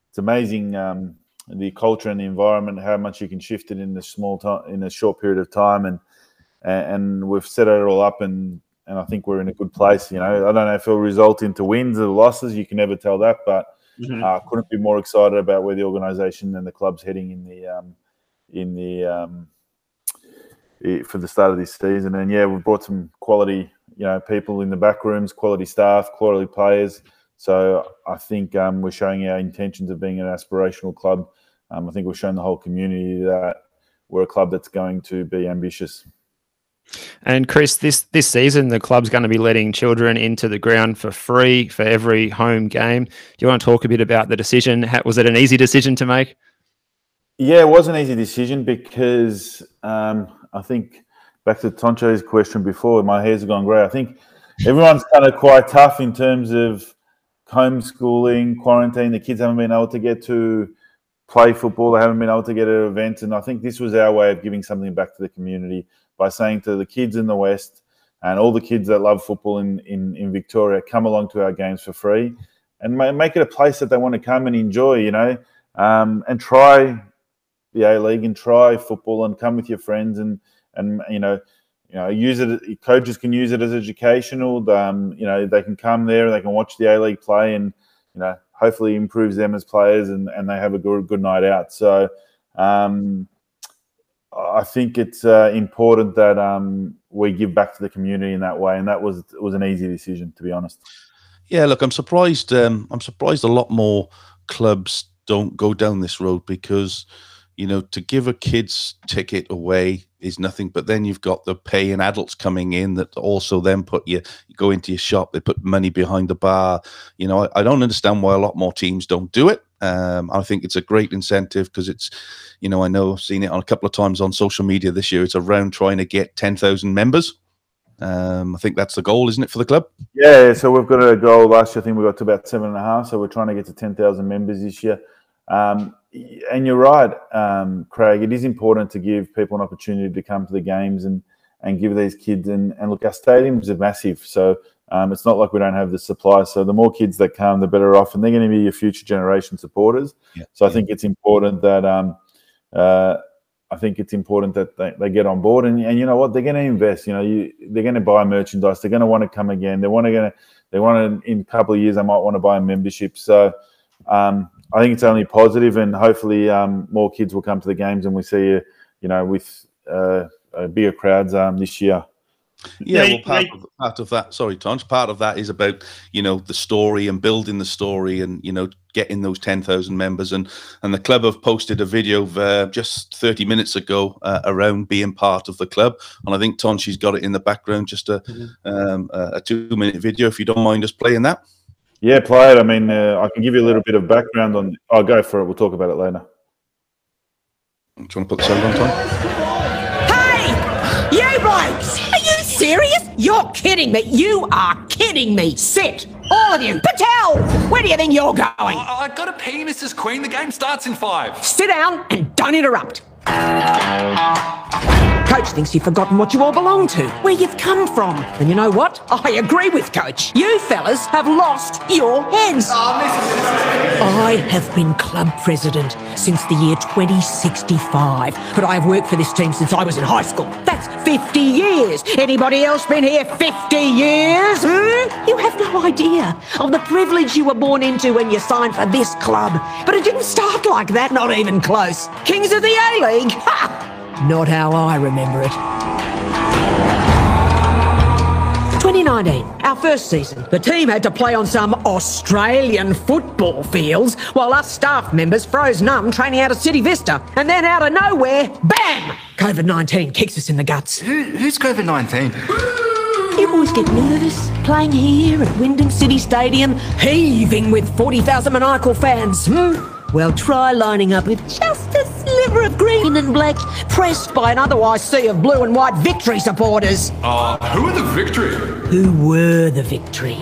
it's amazing um, the culture and the environment, how much you can shift it in a small time, in a short period of time, and and we've set it all up, and and I think we're in a good place. You know, I don't know if it'll result into wins or losses. You can never tell that, but mm-hmm. uh, couldn't be more excited about where the organisation and the club's heading in the um, in the um, for the start of this season. And yeah, we've brought some quality, you know, people in the back rooms, quality staff, quality players. So I think um, we're showing our intentions of being an aspirational club. Um, I think we've shown the whole community that we're a club that's going to be ambitious. And Chris, this this season the club's going to be letting children into the ground for free for every home game. Do you want to talk a bit about the decision? Was it an easy decision to make? Yeah, it was an easy decision because um, I think back to Toncho's question before, my hair's gone grey. I think everyone's kind of quite tough in terms of homeschooling, quarantine. The kids haven't been able to get to play football. They haven't been able to get at events. And I think this was our way of giving something back to the community by saying to the kids in the West and all the kids that love football in, in, in Victoria, come along to our games for free and make it a place that they want to come and enjoy, you know, um, and try the A League and try football and come with your friends and and you know you know, use it. Coaches can use it as educational. Um, you know, they can come there, and they can watch the A League play, and you know, hopefully improves them as players, and, and they have a good good night out. So, um, I think it's uh, important that um, we give back to the community in that way, and that was was an easy decision, to be honest. Yeah, look, I'm surprised. Um, I'm surprised a lot more clubs don't go down this road because you know to give a kid's ticket away is nothing but then you've got the paying adults coming in that also then put you, you go into your shop they put money behind the bar you know I, I don't understand why a lot more teams don't do it um, i think it's a great incentive because it's you know i know i've seen it on a couple of times on social media this year it's around trying to get 10,000 members um, I think that's the goal, isn't it, for the club? Yeah, so we've got a goal last year. I think we got to about seven and a half. So we're trying to get to ten thousand members this year. Um, and you're right, um, Craig. It is important to give people an opportunity to come to the games and and give these kids and, and look. Our stadiums are massive, so um, it's not like we don't have the supply. So the more kids that come, the better off, and they're going to be your future generation supporters. Yeah. So I think it's important that um, uh, I think it's important that they, they get on board and, and you know what they're going to invest you know you, they're going to buy merchandise they're going to want to come again they want to going to they want to in a couple of years they might want to buy a membership so um, I think it's only positive and hopefully um, more kids will come to the games and we see you know with uh, bigger crowds um, this year yeah, well, part, of, part of that, sorry, Tons, part of that is about, you know, the story and building the story and, you know, getting those 10,000 members. And and the club have posted a video of, uh, just 30 minutes ago uh, around being part of the club. And I think Tonchi's got it in the background, just a, mm-hmm. um, a two minute video, if you don't mind us playing that. Yeah, play it. I mean, uh, I can give you a little bit of background on. I'll go for it. We'll talk about it later. Do you want to put the sound on, Tom? Hey, you blokes! Are you serious? You're kidding me. You are kidding me. Sit. All of you. Patel, where do you think you're going? I, I gotta pee, Mrs. Queen. The game starts in five. Sit down and don't interrupt. Coach thinks you've forgotten what you all belong to, where you've come from. And you know what? I agree with Coach. You fellas have lost your heads. I have been club president since the year 2065, but I've worked for this team since I was in high school. That's 50 years. Anybody else been here 50 years? Hmm? You have no idea of the privilege you were born into when you signed for this club. But it didn't start like that, not even close. Kings of the A-League? Ha! Not how I remember it. 2019, our first season. The team had to play on some Australian football fields while us staff members froze numb training out of City Vista. And then out of nowhere, bam! COVID 19 kicks us in the guts. Who, who's COVID 19? You boys get nervous playing here at Wyndham City Stadium, heaving with 40,000 maniacal fans. Hmm? Well, try lining up with just a sliver of green and black, pressed by an otherwise sea of blue and white victory supporters. Uh, who are the victory? Who were the victory?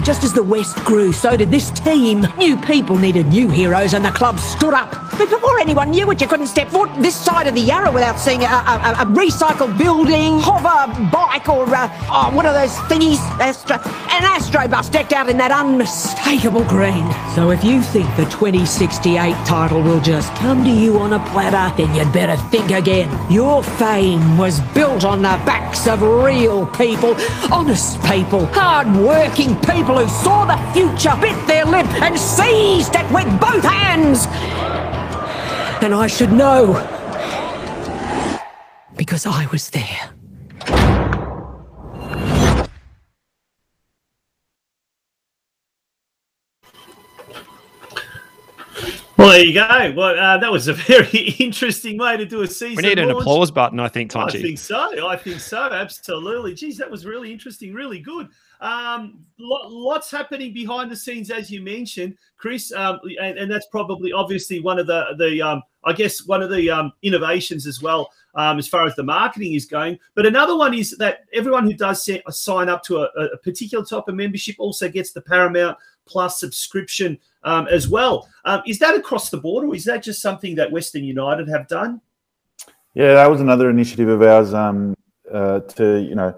But just as the West grew, so did this team. New people needed new heroes, and the club stood up. But before anyone knew it, you couldn't step foot this side of the Yarra without seeing a, a, a recycled building, hover bike, or uh, oh, one of those thingies, Astro, an Astro bus decked out in that unmistakable green. So if you think the 2068 title will just come to you on a platter, then you'd better think again. Your fame was built on the backs of real people, honest people, hard-working people people who saw the future, bit their lip, and seized it with both hands. And I should know. Because I was there. Well, there you go. Well, uh, that was a <laughs> very interesting way to do a season. We need an applause button, I think, Tonchi. I think so. I think so. Absolutely. Geez, that was really interesting. Really good. Um, lots happening behind the scenes, as you mentioned, Chris, um, and, and, that's probably obviously one of the the um, I guess one of the um, innovations as well um, as far as the marketing is going. But another one is that everyone who does set, sign up to a, a, particular type of membership also gets the Paramount Plus subscription um, as well. is that across the board, or is that just something that Western United have done? Yeah, that was another initiative of ours uh, to you know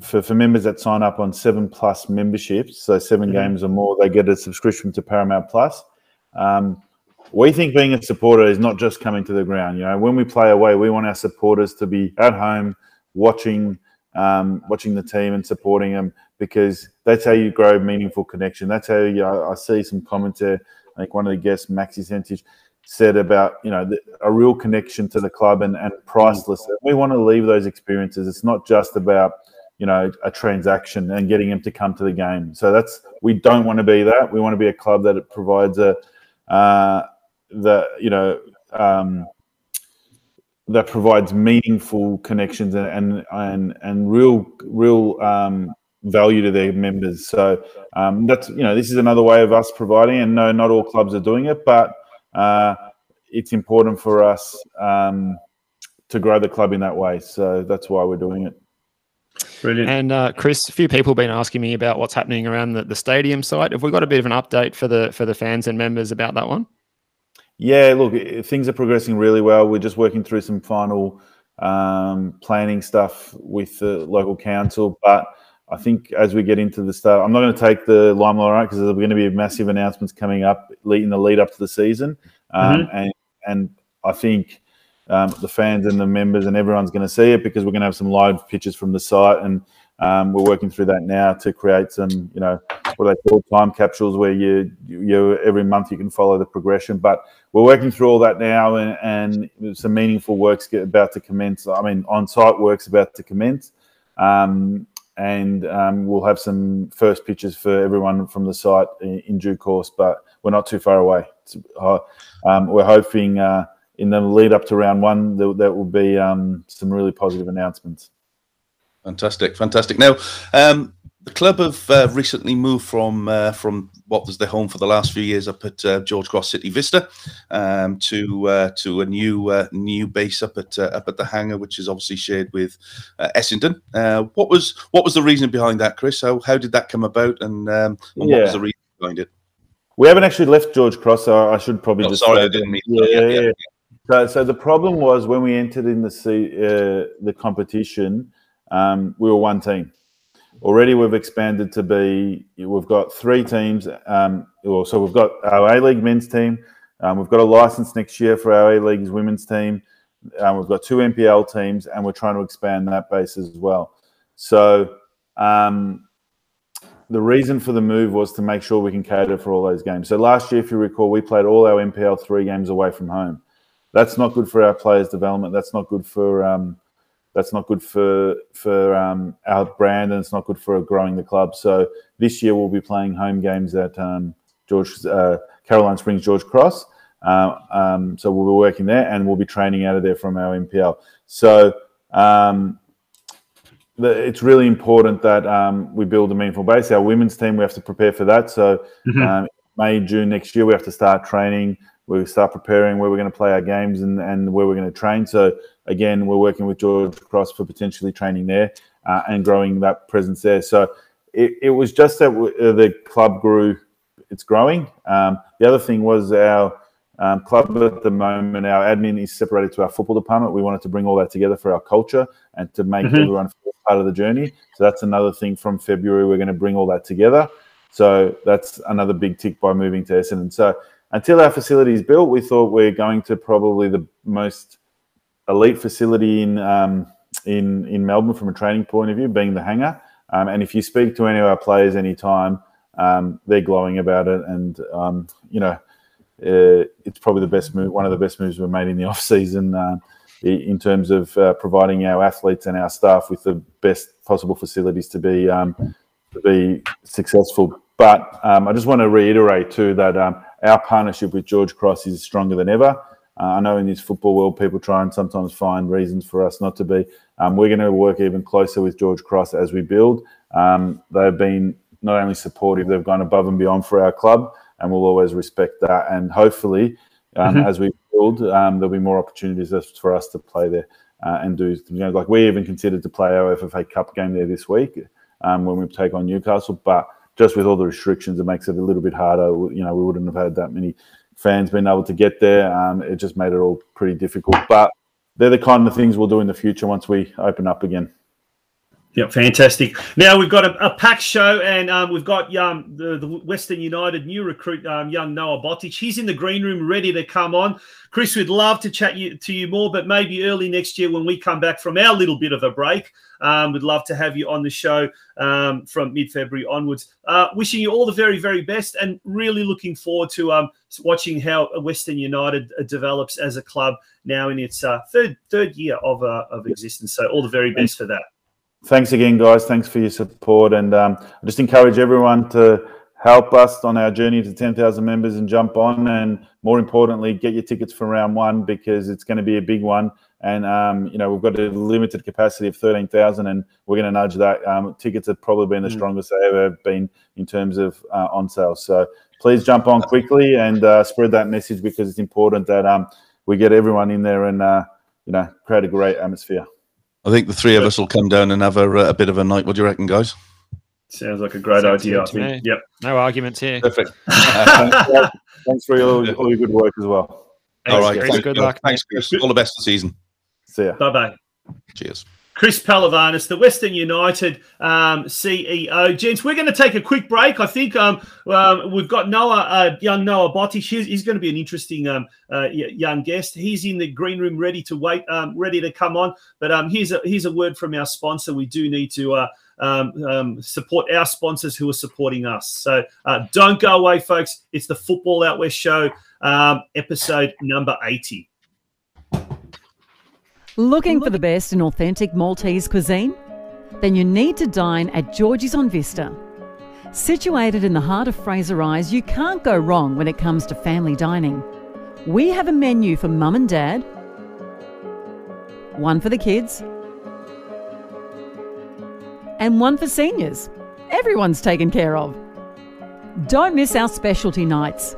for, for members that sign up on seven plus memberships, so 7 mm-hmm. games or more, they get a subscription to Paramount Plus. Um, we think being a supporter is not just coming to the ground. You know, when we play away, we want our supporters to be at home watching um, watching the team and supporting them because that's how you grow meaningful connection. That's how you. I, I see some comments there. I think one of the guests, Maxi Centich, said about you know the, a real connection to the club and, and priceless. We want to leave those experiences. It's not just about you know a transaction and getting them to come to the game. So that's we don't want to be that. We want to be a club that provides a uh, the you know um, that provides meaningful connections and and and, and real real um, value to their members. So um, that's you know this is another way of us providing. And no, not all clubs are doing it, but uh, it's important for us um, to grow the club in that way. So that's why we're doing it. Brilliant. And uh, Chris, a few people have been asking me about what's happening around the, the stadium site. Have we got a bit of an update for the for the fans and members about that one? Yeah, look, things are progressing really well. We're just working through some final um, planning stuff with the local council, but I think as we get into the start, I'm not going to take the limelight because there's going to be massive announcements coming up in the lead up to the season, um, mm-hmm. and and I think um, the fans and the members and everyone's going to see it because we're going to have some live pictures from the site, and um, we're working through that now to create some, you know, what they called, time capsules where you you every month you can follow the progression. But we're working through all that now, and, and some meaningful work's about to commence. I mean, on-site work's about to commence. Um, and um, we'll have some first pictures for everyone from the site in, in due course. But we're not too far away. Uh, um, we're hoping uh, in the lead up to round one that, that will be um, some really positive announcements. Fantastic, fantastic. Now, um, the club have uh, recently moved from uh, from what was their home for the last few years up at uh, George Cross City Vista um, to uh, to a new uh, new base up at uh, up at the hangar, which is obviously shared with Essendon. what was what was the reason behind that, Chris? How how did that come about, and, um, and yeah. what was the reason behind it? We haven't actually left George Cross, so I should probably oh, just sorry, I didn't mean. Yeah, yeah, yeah. So, so the problem was when we entered in the the competition, um, we were one team. Already we've expanded to be we've got three teams um, so we've got our a league men's team um, we've got a license next year for our a league's women's team um, we've got two npl teams and we're trying to expand that base as well. So um, the reason for the move was to make sure we can cater for all those games. So last year if you recall we played all our npl three games away from home that's not good for our players development that's not good for um, that's not good for for um, our brand and it's not good for growing the club. So this year we'll be playing home games at um, George uh, Caroline Springs George Cross. Uh, um, so we'll be working there and we'll be training out of there from our NPL. So um, the, it's really important that um, we build a meaningful base. Our women's team we have to prepare for that. So mm-hmm. Um, May June next year we have to start training we start preparing where we're going to play our games and, and where we're going to train. So again, we're working with George Cross for potentially training there uh, and growing that presence there. So it, it was just that w- uh, the club grew, it's growing. Um, the other thing was our um, club at the moment, our admin is separated to our football department. We wanted to bring all that together for our culture and to make mm-hmm. everyone part of the journey. So that's another thing from February. We're going to bring all that together. So that's another big tick by moving to Essendon. So until our facility is built, we thought we're going to probably the most elite facility in um, in in Melbourne from a training point of view, being the hangar. Um, and if you speak to any of our players anytime, um, they're glowing about it. And um, you know, uh, it's probably the best move, one of the best moves we've made in the <laughs> off season uh, in terms of uh, providing our athletes and our staff with the best possible facilities to be um, to be successful. But um, I just want to reiterate too that um, our partnership with George Cross is stronger than ever. Uh, I know in this football world, people try and sometimes find reasons for us not to be. Um, we're going to work even closer with George Cross as we build. Um, they've been not only supportive, they've gone above and beyond for our club, and we'll always respect that. And hopefully, um, mm-hmm. as we build, um, there'll be more opportunities for us to play there uh, and do. You know, like we even considered to play our FFA Cup game there this week um, when we take on Newcastle, but just with all the restrictions, it makes it a little bit harder. You know, we wouldn't have had that many fans being able to get there. Um, it just made it all pretty difficult. But they're the kind of things we'll do in the future once we open up again. Yeah, fantastic. Now we've got a, a packed show, and um, we've got um, the, the Western United new recruit, um, young Noah Botic. He's in the green room, ready to come on. Chris, we'd love to chat you, to you more, but maybe early next year when we come back from our little bit of a break, um, we'd love to have you on the show um, from mid-February onwards. Uh, wishing you all the very, very best, and really looking forward to um, watching how Western United uh, develops as a club now in its uh, third third year of uh, of existence. So all the very best for that thanks again, guys. Thanks for your support. And um, I just encourage everyone to help us on our journey to 10,000 members and jump on. And more importantly, get your tickets for round one because it's going to be a big one. And, um, you know, we've got a limited capacity of 13,000 and we're going to nudge that. Um, tickets have probably been the mm. strongest they ever have been in terms of uh, on sale. So please jump on quickly and uh, spread that message because it's important that um, we get everyone in there and, uh, you know, create a great atmosphere. I think the three of us will come down and have a, a bit of a night. What do you reckon, guys? Sounds like a great Sounds idea. I think. Yep. No arguments here. Perfect. uh, <laughs> thanks, for all, all, your good work as well. Thanks, all right. Thanks, good luck. Thanks, Chris. All the best this season. See ya. Bye bye. Cheers. Chris Pehlivanis, the Western United um, CEO. Gents, we're going to take a quick break. I think um, um, we've got Noah, uh, young Noah Botic. He's, he's, going to be an interesting um, uh, young guest. He's in the green room, ready to wait, um, ready to come on. But um, here's a here's a word from our sponsor. We do need to. Uh, support our sponsors who are supporting us. So uh, don't go away, folks. It's the Football Out West show, episode number 80. Looking for the best in authentic Maltese cuisine? Then you need to dine at Georgie's on Vista. Situated in the heart of Fraser Rise, you can't go wrong when it comes to family dining. We have a menu for mum and dad, one for the kids, and one for seniors. Everyone's taken care of. Don't miss our specialty nights.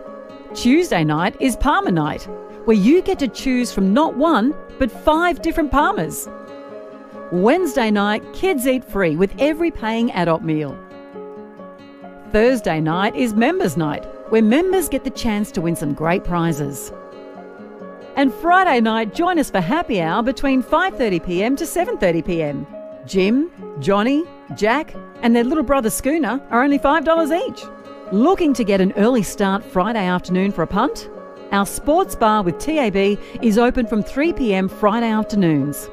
Tuesday night is Parma night where you get to choose from not one, but five different Parmas. Wednesday night, kids eat free with every paying adult meal. Thursday night is Members Night, where members get the chance to win some great prizes. And Friday night, join us for happy hour between 5.30pm to 7.30pm. Jim, Johnny, Jack, and their little brother Schooner are only $5 each. Looking to get an early start Friday afternoon for a punt? Our sports bar with TAB is open from 3 pm Friday afternoons.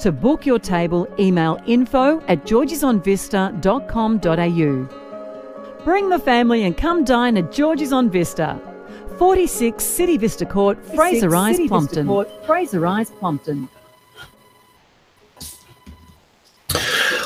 To book your table, email info at georgesonvista.com.au. Bring the family and come dine at George's on Vista, 46 City Vista Court, Fraser Rise, Plumpton. Court, Fraser Plumpton.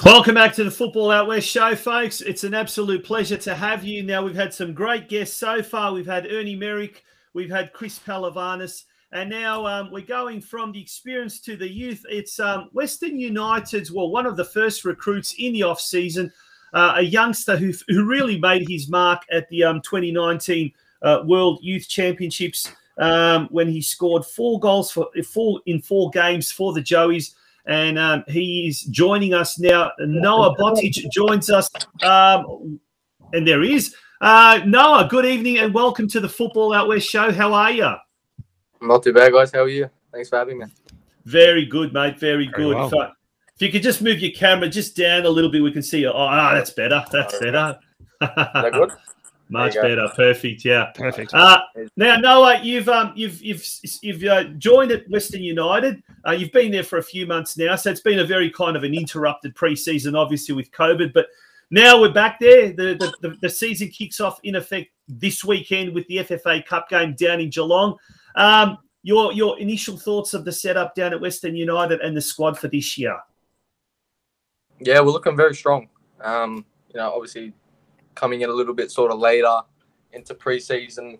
Welcome back to the Football Out West show, folks. It's an absolute pleasure to have you. Now, we've had some great guests so far. We've had Ernie Merrick, we've had Chris Pehlivanis, and now um, we're going from the experience to the youth. It's um, Western United's, well, one of the first recruits in the off season, uh, a youngster who, who really made his mark at the um, 2019 uh, World Youth Championships um, when he scored four goals for four in four games for the Joeys and um, he's joining us now. Noah Botic joins us, um, and there he is. Uh, Noah, good evening and welcome to the Football Out West show. How are you? Not too bad, guys. How are you? Thanks for having me. Very good, mate. Very good. Very well. if, I, if, you could just move your camera just down a little bit, we can see you. Oh, ah, that's better. That's better. Is that good? <laughs> Much better, perfect. Yeah, perfect. Uh, now, Noah, you've um, you've you've you've uh, joined at Western United. Uh, you've been there for a few months now, so it's been a very kind of an interrupted pre-season, obviously with COVID. But now we're back there. The, the the, the season kicks off in effect this weekend with the FFA Cup game down in Geelong. Um, your your initial thoughts of the setup down at Western United and the squad for this year? Yeah, we're looking very strong. Um, you know, obviously coming in a little bit sort of later into preseason.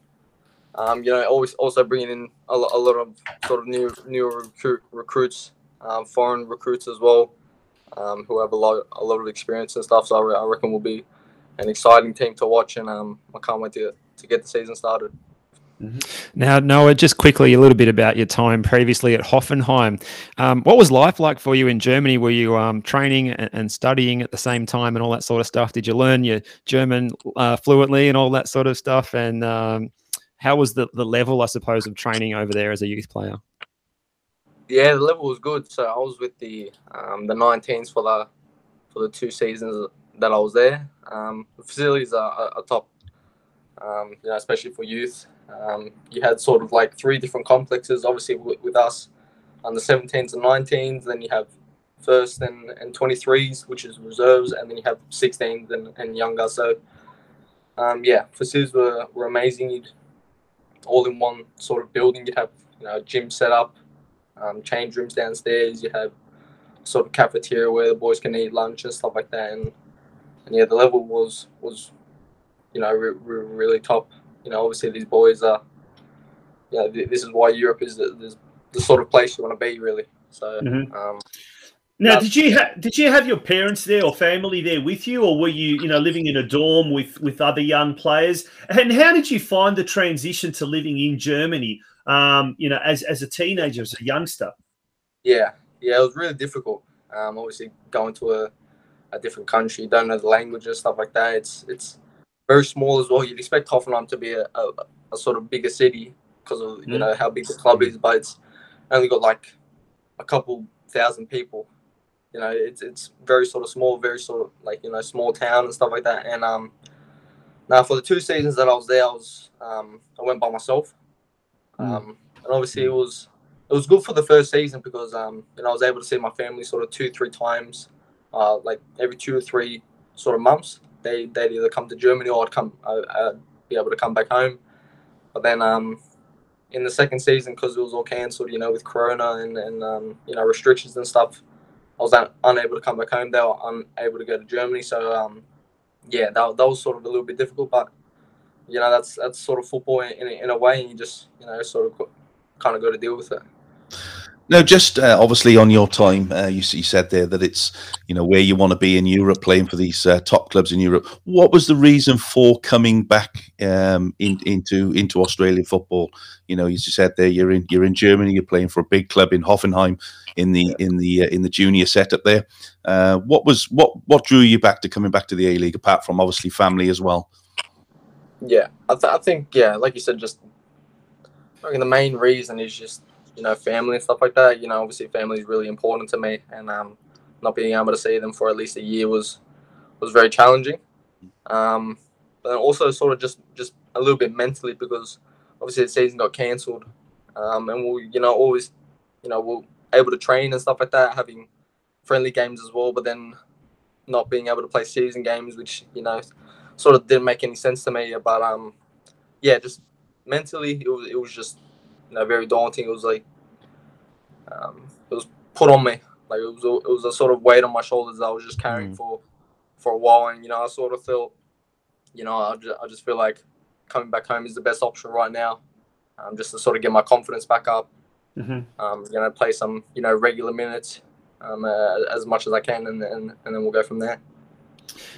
Um, you know, always also bringing in a, a, lot of sort of new new recruit, recruits, um, foreign recruits as well, um, who have a lot a lot of experience and stuff. So I, I reckon will be an exciting team to watch, and um, I can't wait to to get the season started. Mm-hmm. Now, Noah, just quickly a little bit about your time previously at Hoffenheim. Um, what was life like for you in Germany? Were you um, training and, and, studying at the same time and all that sort of stuff? Did you learn your German uh, fluently and all that sort of stuff? And um, how was the, the level, I suppose, of training over there as a youth player? Yeah, the level was good. So I was with the um, the 19s for the for the two seasons that I was there. Um, the facilities are, are, are top, um, you know, especially for youth. Um, you had sort of like three different complexes, obviously with, us on the 17s and 19s. Then you have first and, and 23s, which is reserves, and then you have 16s and, and younger. So, um, yeah, facilities were, were amazing. You'd, all in one sort of building. You'd have you know gym set up, um, change rooms downstairs. You have sort of cafeteria where the boys can eat lunch and stuff like that. And, and yeah, the level was was you know re- re- really top. You know, obviously these boys are. Yeah, you know, this is why Europe is the, the sort of place you want to be, really. So, Mhm. um, Now, did you ha- did you have your parents there or family there with you, or were you you know living in a dorm with with other young players? And how did you find the transition to living in Germany? Um, you know, as as a teenager, as a youngster. Yeah, yeah, it was really difficult. Um, obviously going to a, a different country, don't know the language and stuff like that. It's it's very small as well. You'd expect Hoffenheim to be a, a, a sort of bigger city because of you Mm. know how big the club is, but it's only got like a couple thousand people. You know, it's it's very sort of small, very sort of like you know small town and stuff like that. And um, now for the two seasons that I was there, I was um, I went by myself. Um, and obviously it was it was good for the first season because um, you know I was able to see my family sort of two three times, uh, like every two or three sort of months. They they'd either come to Germany or I'd come I, I'd be able to come back home. But then um, in the second season because it was all cancelled, you know, with Corona and and um, you know restrictions and stuff, I was un- unable to come back home. They were unable to go to Germany, so um, yeah, that, that was sort of a little bit difficult, but you know that's that's sort of football in, in, a- in a way, and you just you know sort of kind of got to deal with it. No, just uh, obviously on your time, uh, you, you said there that it's you know where you want to be in Europe, playing for these uh, top clubs in Europe. What was the reason for coming back um, in, into into Australian football? You know, as you said there, you're in you're in Germany, you're playing for a big club in Hoffenheim in the in the uh, in the junior setup there. Uh, what was what what drew you back to coming back to the A League apart from obviously family as well? Yeah, I, th- I think yeah, like you said, just I mean, the main reason is just you know family and stuff like that. You know, obviously family is really important to me, and um, not being able to see them for at least a year was was very challenging. Um, but also sort of just just a little bit mentally because obviously the season got cancelled, um, and we you know always you know we're able to train and stuff like that, having friendly games as well, but then not being able to play season games, which you know sort of didn't make any sense to me. But um, yeah, just mentally, it was it was just you know very daunting. It was like um, it was put on me. Like it was a, it was a sort of weight on my shoulders that I was just carrying for for a while, and you know I sort of felt, you know, I just, I just feel like coming back home is the best option right now, um, just to sort of get my confidence back up. Mhm. Um, you know, play some you know regular minutes um, uh, as much as I can, and, and and then we'll go from there.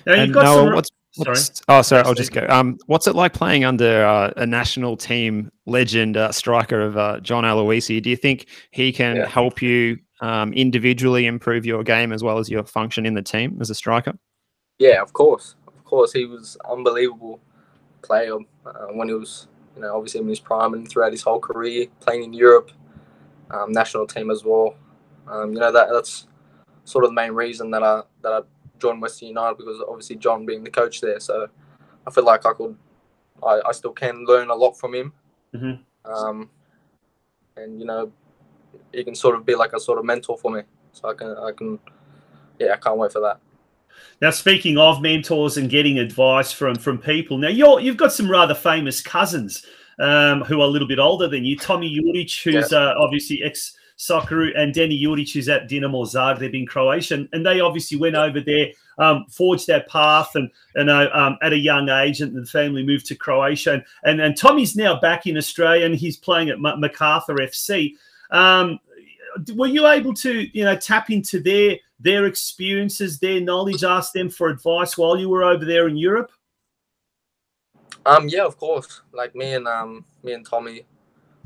Now you've And got Noah, some. what's, Sorry. oh, sorry, I'll just go. Um, what's it like playing under uh, a national team legend uh, striker of uh, John Aloisi? Do you think he can Yeah. help you um, individually improve your game as well as your function in the team as a striker? Yeah, of course, of course, he was unbelievable player uh, when he was, you know, obviously in his prime and throughout his whole career, playing in Europe, um, national team as well. Um, you know that that's sort of the main reason that I that I joined Western United because obviously John being the coach there, so I feel like I could, I, I still can learn a lot from him. Mhm. Um, and you know, he can sort of be like a sort of mentor for me, so I can I can, yeah, I can't wait for that. Now, speaking of mentors and getting advice from from people, now you're you've got some rather famous cousins um, who are a little bit older than you. Tomi Juric, who's uh, obviously ex Socceroo, and Danny Juric, who's at Dinamo Zagreb in Croatia, and, and they obviously went over there, um, forged their path, and and uh, um, at a young age, and the family moved to Croatia, and and, and Tomi's now back in Australia, and he's playing at Macarthur FC. Um, were you able to you know tap into their their experiences their knowledge ask them for advice while you were over there in europe Um, yeah, of course. Like me and um, me and Tomi,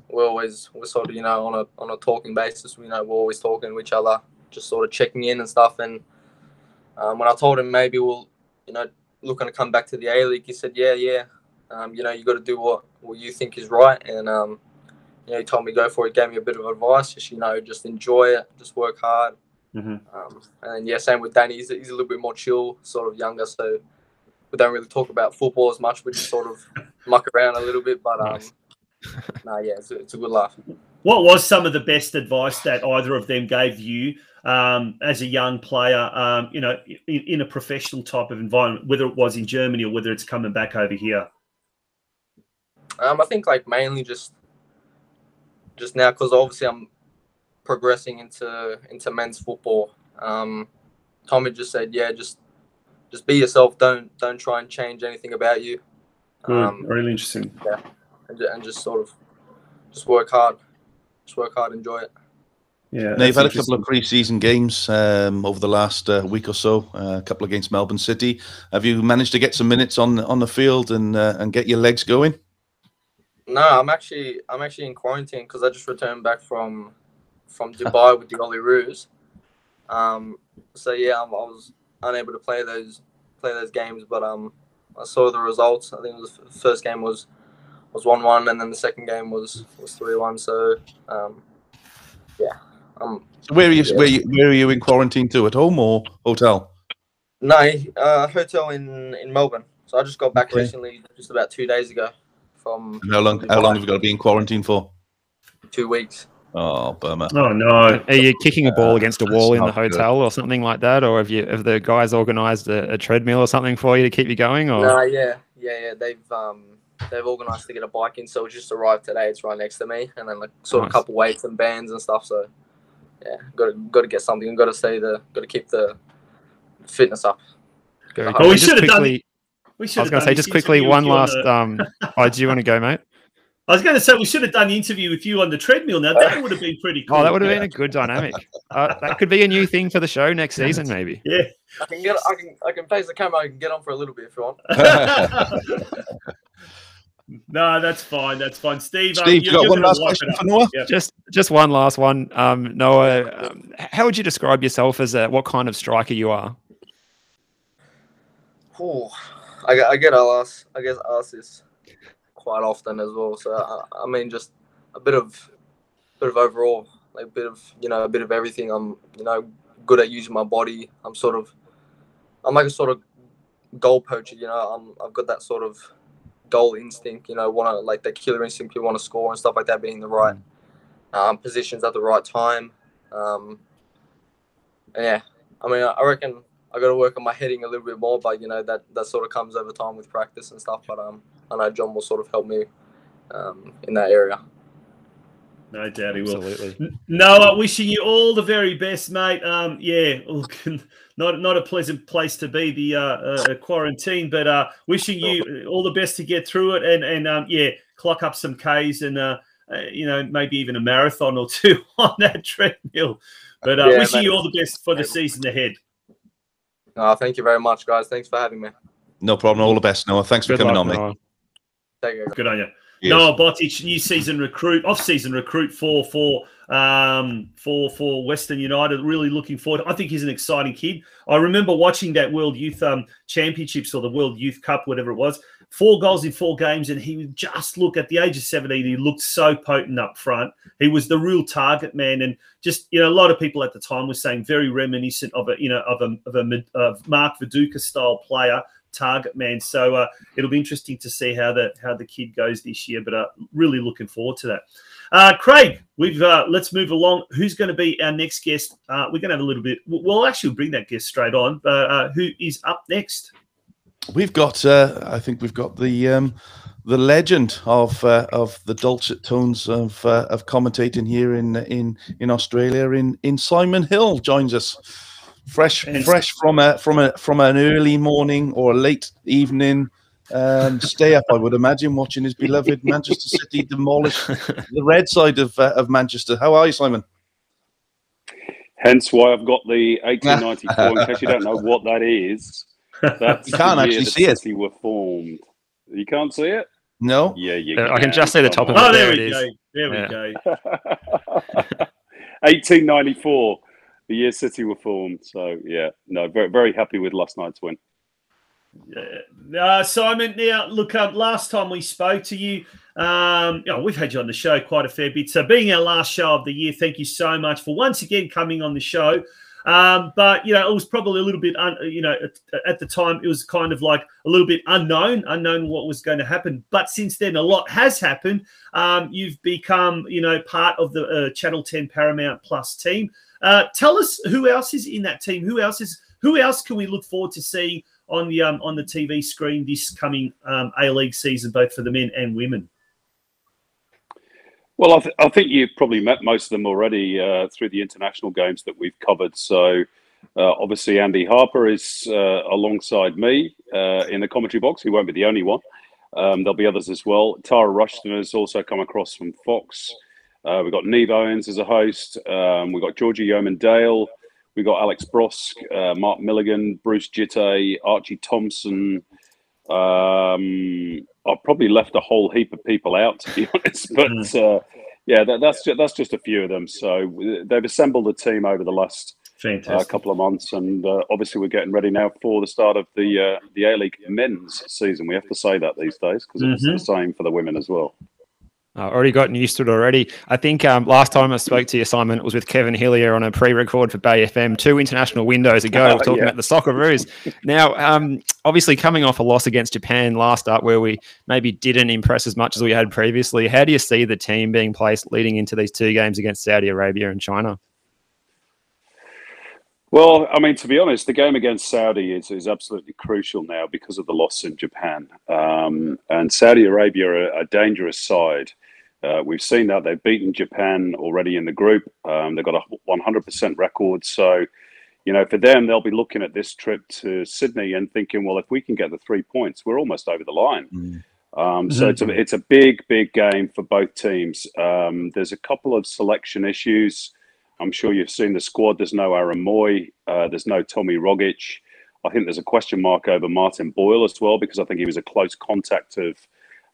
we're always we're sort of you know on a on a talking basis. You know, we're always talking to each other, just sort of checking in and stuff. And um, when I told him maybe we'll, you know, looking to come back to the A League, he said, yeah, yeah. Um, you know, you got to do what what you think is right. And um, you know, he told me go for it, gave me a bit of advice, just you know, just enjoy it, just work hard. Mhm. Um, and yeah, same with Danny. He's, he's a little bit more chill, sort of younger, so we don't really talk about football as much. We just sort of muck around a little bit, but um, no, yeah, it's a, it's a good laugh. What was some of the best advice that either of them gave you um, as a young player, um, you know, in, in a professional type of environment, whether it was in Germany or whether it's coming back over here? Um, I think like mainly just just now because obviously I'm progressing into into men's football. Um, Tomi just said, yeah, just just be yourself. Don't don't try and change anything about you. Good, Um, really interesting. yeah, and, and just sort of just work hard, just work hard, enjoy it. Yeah, Now, you've had a couple of pre-season games um, over the last uh, week or so. Uh, a couple against Melbourne City. Have you managed to get some minutes on on the field and uh, and get your legs going? No, I'm actually I'm actually in quarantine because I just returned back from from <laughs> Dubai with the Olyroos. Um, so yeah, I'm, I was unable to play those play those games, but um, I saw the results. I think it was the first game was was one one, and then the second game was was three one. So um, yeah, um, So where are you? Yeah. Where you? Where are you in quarantine to? At home or hotel? no uh, hotel in in Melbourne. So I just got back Okay. recently, just about two days ago, from And how long? How long have you got to be in quarantine for? two weeks. Oh, Burma. Oh no! Are you kicking a ball against a wall in the not good. hotel or something like that, or have you have the guys organised a, a treadmill or something for you to keep you going? Or No, yeah, yeah, yeah. They've um they've organised to get a bike in, so it just arrived today. It's right next to me, and then like sort of a couple weights and bands and stuff. So yeah, got to got to get something. And Got to stay the got to keep the fitness up. Very Oh, good. we should have done- quickly- We I was going to say just quickly one with you on last. the- Um, <laughs> oh, do you want to go, mate? I was going to say we should have done the interview with you on the treadmill. Now that would have been pretty cool. Oh, that would have been a good dynamic. Uh, that could be a new thing for the show next season, maybe. Yeah. I can get I can I can face the camera. I can get on for a little bit if you want. <laughs> <laughs> no, that's fine. That's fine. Steve, um, you got one last question for Noah? Yep. Just just one last one, um, Noah. Um, how would you describe yourself as a, what kind of striker you are? Ooh, I get I get asked I get asked this quite often as well. So I, I mean, just a bit of bit of overall, like a bit of you know a bit of everything. I'm you know good at using my body. I'm sort of I'm like a sort of goal poacher. You know, I'm I've got that sort of goal instinct. You know, want to like that killer instinct. You want to score and stuff like that. Being in the right um, positions at the right time. Um, and yeah, I mean, I I reckon I got to work on my heading a little bit more, but you know that that sort of comes over time with practice and stuff. But um, I know John will sort of help me um, in that area. No doubt he will. Absolutely. N- Noah, wishing you all the very best, mate. Um, yeah, look, <laughs> not not a pleasant place to be, the uh, uh, quarantine, but uh, wishing you all the best to get through it, and and um, yeah, clock up some Ks and uh, uh, you know maybe even a marathon or two <laughs> on that treadmill. But uh, Yeah, wishing mate. you all the best for the season ahead. Uh, thank you very much, guys. Thanks for having me. No problem. All the best, Noah. Thanks for coming luck, on, mate. Noah. Take care. Good on you. Cheers. Noah Botic, new season recruit, off-season recruit for for um for for Western United. Really looking forward. I think he's an exciting kid. I remember watching that World Youth um Championships or the World Youth Cup, whatever it was. Four goals in four games, and he just look at the age of 17. He looked so potent up front. He was the real target man, and just you know, a lot of people at the time were saying very reminiscent of a you know of a of a of Mark Viduka style player, target man. So uh, it'll be interesting to see how the how the kid goes this year. But uh, really looking forward to that. Uh, Craig, we've uh, let's move along. Who's going to be our next guest? Uh, we're going to have a little bit. We'll actually bring that guest straight on. But uh, who is up next? We've got, uh, I think we've got the um, the legend of uh, of the dulcet tones of uh, of commentating here in in in Australia. In in Simon Hill joins us, fresh fresh from a from a from an early morning or a late evening. Um, stay up, I would imagine, watching his beloved Manchester City demolish the red side of uh, of Manchester. How are you, Simon? Hence why I've got the 1894. <laughs> in case you don't know what that is, that's You can't the year actually see it. City were formed. You can't see it? No. Yeah, you. Uh, I can just see the top of Oh, it. there There we it go. is. There we Yeah. <laughs> go. 1894, the year City were formed. So yeah, no, very very happy with last night's win. Uh, Simon, now look, um, last time we spoke to you, um, you know, we've had you on the show quite a fair bit. So, being our last show of the year, thank you so much for once again coming on the show. Um, but you know, it was probably a little bit, un, you know, at, at, the time it was kind of like a little bit unknown, unknown what was going to happen. But since then, a lot has happened. Um, you've become, you know, part of the uh, Channel Ten Paramount Plus team. Uh, tell us who else is in that team. Who else is? Who else can we look forward to seeing on the um, on the TV screen this coming um, A League season, both for the men and women? Well, I, th- I, think you've probably met most of them already uh, through the international games that we've covered. So, uh, obviously, Andy Harper is uh, alongside me uh, in the commentary box. He won't be the only one. Um, there'll be others as well. Tara Rushton has also come across from Fox. Uh, we've got Niav Owens as a host. Um, we've got Georgia Yeoman Dale. We've got Alex Brosque, uh, Mark Milligan, Bruce Djite, Archie Thompson. Um, I've probably left a whole heap of people out, to be <laughs> honest. But hmm. uh, yeah, that, that's just, that's just a few of them. So they've assembled a team over the last uh, couple of months, and uh, obviously we're getting ready now for the start of the uh, the A League men's season. We have to say that these days because mm-hmm. it's the same for the women as well. I already gotten used to it already. I think um, last time I spoke to you, Simon, it was with Kevin Hillier on a pre-record for Bay FM two international windows ago. We're talking yeah. about the soccer Socceroos. now, um, obviously, coming off a loss against Japan last up, where we maybe didn't impress as much as we had previously. How do you see the team being placed leading into these two games against Saudi Arabia and China? Well, I mean, to be honest, the game against Saudi is, is absolutely crucial now because of the loss in Japan. Um, and Saudi Arabia are a dangerous side. Uh, we've seen that they've beaten Japan already in the group. Um, they've got a 100% record. So, you know, for them, they'll be looking at this trip to Sydney and thinking, well, if we can get the three points, we're almost over the line. Mm. Um, so mm-hmm. it's a it's a big big game for both teams. Um, there's a couple of selection issues. I'm sure you've seen the squad. There's no Aaron Mooy. Uh, there's no Tommy Rogic. I think there's a question mark over Martin Boyle as well because I think he was a close contact of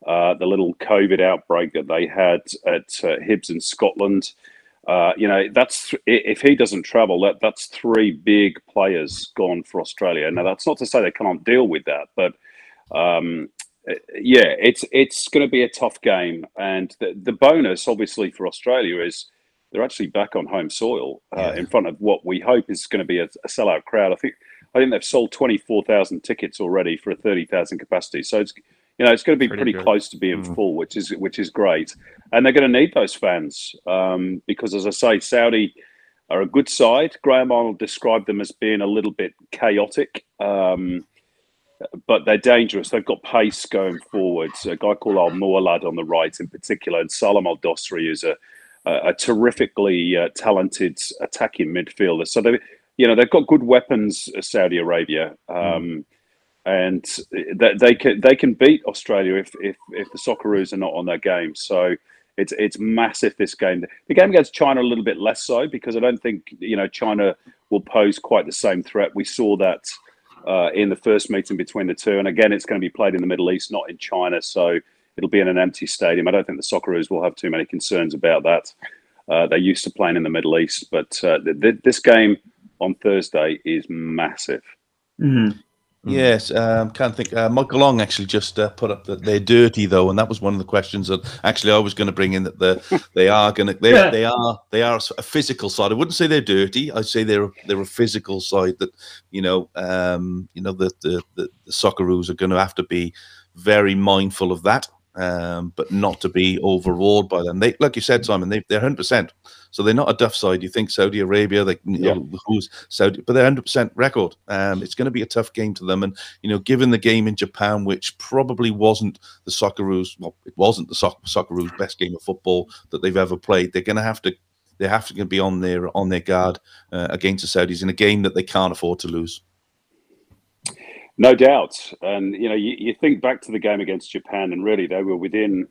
uh, the little COVID outbreak that they had at uh, Hibs in Scotland. Uh, you know, that's th- if he doesn't travel, that that's three big players gone for Australia. Now, that's not to say they can't deal with that, but um, yeah, it's it's going to be a tough game. And the, the bonus, obviously, for Australia is they're actually back on home soil uh, yeah. in front of what we hope is going to be a, a sellout crowd. I think I think they've sold twenty four thousand tickets already for a thirty thousand capacity. So it's you know, it's going to be pretty, pretty close to being mm. full, which is which is great. And they're going to need those fans um, because, as I say, Saudi are a good side. Graham Arnold described them as being a little bit chaotic, um, but they're dangerous. They've got pace going forwards. A guy called Al Muwallad on the right, in particular, and Salem Al Dawsari is a, a, a terrifically uh, talented attacking midfielder. So they, you know, they've got good weapons. Saudi Arabia. Um, mm and they, they can they can beat Australia if if if the Socceroos are not on their game. So it's it's massive this game. The game against China a little bit less so because I don't think you know China will pose quite the same threat. We saw that uh, in the first meeting between the two, and again it's going to be played in the Middle East, not in China. So it'll be in an empty stadium. I don't think the Socceroos will have too many concerns about that. Uh, they're used to playing in the Middle East, but uh, th- th- this game on Thursday is massive. Mm-hmm. Mm. Yes, um, can't think. Uh, Michael Long actually just uh, put up that they're dirty though, and that was one of the questions that actually I was going to bring in that the <laughs> they are going to they yeah. they are they are a physical side. I wouldn't say they're dirty. I'd say they're they're a physical side that you know um, you know the the the, the Socceroos are going to have to be very mindful of that um, but not to be overawed by them. They, like you said, Simon, they, they're 100%. So they're not a duff side. You think Saudi Arabia, they, yeah. know, who's Saudi, but they're 100% record. Um, it's going to be a tough game to them. And, you know, given the game in Japan, which probably wasn't the Socceroos, well, it wasn't the soc- Socceroos' best game of football that they've ever played, they're going to have to. They have to be on their on their guard uh, against the Saudis in a game that they can't afford to lose. No doubt. And, you know, you, you think back to the game against Japan, and really they were within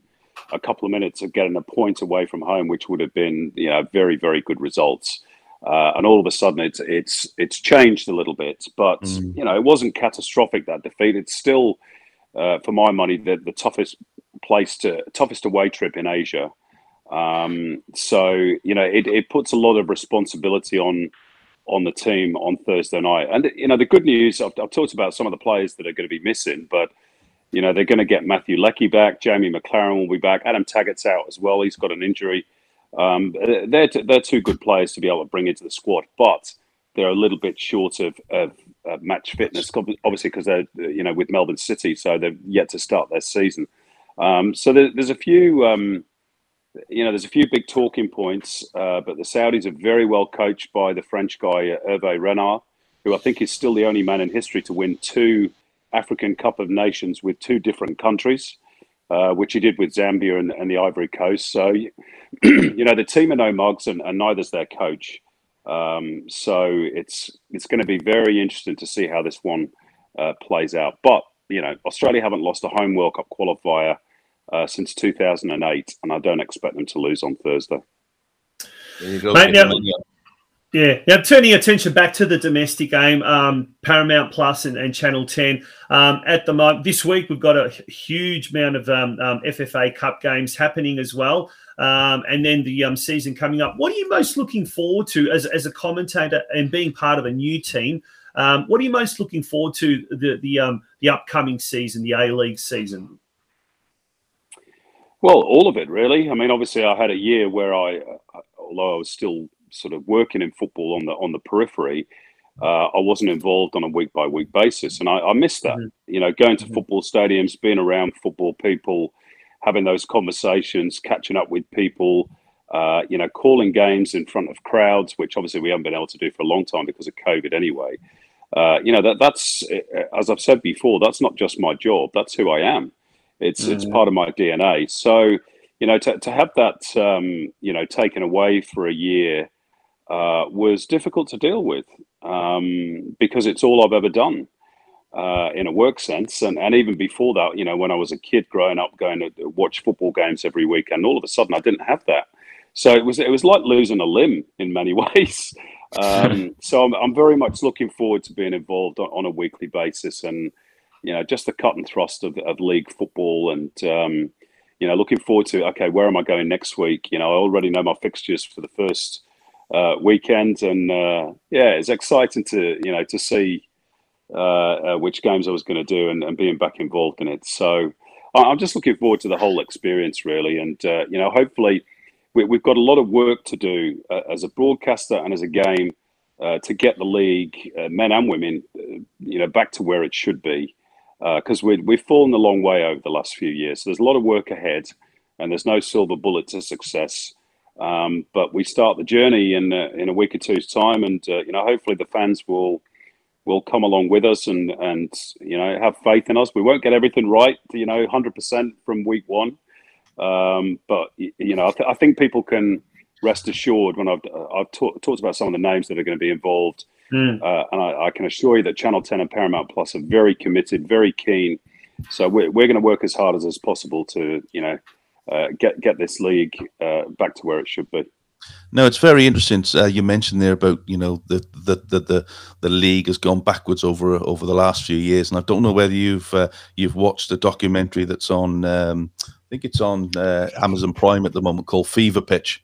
a couple of minutes of getting a point away from home, which would have been, you know, very, very good results. Uh, and all of a sudden, it's it's it's changed a little bit, but mm. you know, it wasn't catastrophic that defeat. It's still, uh, for my money, the, the toughest place to toughest away trip in Asia. Um, so you know, it, it puts a lot of responsibility on on the team on Thursday night. And you know, the good news I've, I've talked about some of the players that are going to be missing, but you know they're going to get Matthew Leckie back, Jamie Maclaren will be back, Adam Taggart's out as well. He's got an injury. Um, they're t- they're two good players to be able to bring into the squad, but they're a little bit short of, of, of match fitness, obviously because they're you know with Melbourne City, so they've yet to start their season. Um, so there, there's a few. Um, you know, there's a few big talking points, uh, but the Saudis are very well coached by the French guy uh, Hervé Renard, who I think is still the only man in history to win two African Cup of Nations with two different countries, uh, which he did with Zambia and, and, the Ivory Coast. So, <clears throat> you know, the team are no mugs, and, and neither's their coach. Um, so it's it's going to be very interesting to see how this one uh, plays out. But you know, Australia haven't lost a home World Cup qualifier uh, since 2008, and I don't expect them to lose on Thursday. There you go. Mate, now, yeah. Now, turning attention back to the domestic game, um, Paramount Plus and, and Channel 10. Um, at the moment, this week, we've got a huge amount of um, um FFA Cup games happening as well. Um, and then the um, season coming up. What are you most looking forward to as, as a commentator and being part of a new team? what are you most looking forward to the the, the upcoming season, the A League season? Well, all of it, really. I mean, obviously, I had a year where I, uh, although I was still sort of working in football on the on the periphery, uh, I wasn't involved on a week by week basis, and I, I missed that. Mm-hmm. You know, going to mm-hmm. football stadiums, being around football people, having those conversations, catching up with people. Uh, you know, calling games in front of crowds, which obviously we haven't been able to do for a long time because of COVID, anyway. Uh, you know that that's as I've said before, that's not just my job. That's who I am. It's mm. it's part of my DNA. So you know to to have that um, you know taken away for a year uh, was difficult to deal with um, because it's all I've ever done. Uh, in a work sense, and, and even before that, you know, when I was a kid growing up, going to watch football games every week, and all of a sudden I didn't have that. So it was it was like losing a limb in many <laughs> ways. Um, <laughs> so I'm, I'm very much looking forward to being involved on, on, a weekly basis and you know, just the cut and thrust of, of league football and, um, you know, looking forward to, okay, where am I going next week? You know, I already know my fixtures for the first uh, weekend. And uh, yeah, it's exciting to, you know, to see uh, uh which games I was going to do and, and, being back involved in it. So I'm just looking forward to the whole experience, really. And, uh, you know, hopefully we, have got a lot of work to do uh, as a broadcaster and as a game. to get the league, men and women, you know, back to where it should be because we, we've fallen a long way over the last few years. So there's a lot of work ahead, and there's no silver bullet to success. Um, but we start the journey in uh, in a week or two's time, and uh, you know, hopefully the fans will will come along with us and and you know have faith in us. We won't get everything right, you know, hundred percent from week one, um, but you know, I, th- I, think people can rest assured when I've I've ta- talked about some of the names that are going to be involved Mm. Uh, and I, I, can assure you that Channel 10 and Paramount Plus are very committed, very keen. So we're, we're going to work as hard as is possible to, you know, uh, get get this league uh, back to where it should be. No, it's very interesting. Uh, you mentioned there about you know the, the the the the league has gone backwards over over the last few years, and I don't know whether you've uh, you've watched the documentary that's on. Um, I think it's on uh, Amazon Prime at the moment called Fever Pitch,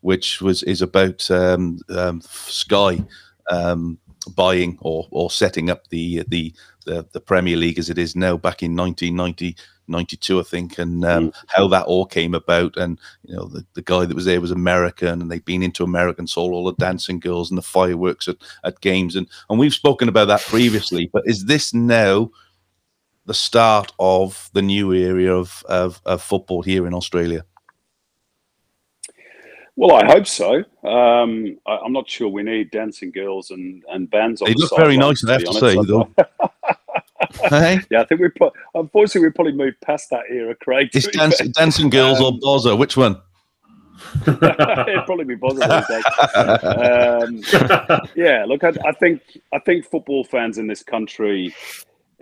which was is about um, um, Sky um, buying or or setting up the, the, the the Premier League as it is now back in 1990 92 I think and um, mm. how that all came about and you know the, the guy that was there was American and they'd been into American soul all the dancing girls and the fireworks at, at games and and we've spoken about that previously but is this now the start of the new era of, of, of football here in Australia well, I hope so. Um, I, am not sure we need dancing girls and, and bands. They look very nice, I have to say, though. <laughs> hey? <laughs> Yeah, I think we put. Unfortunately, we probably moved past that era, Craig. It's dancing, dancing girls um, or Bozza. Which one? <laughs> It'd probably be Bozza. um, yeah, look, I, I think I think football fans in this country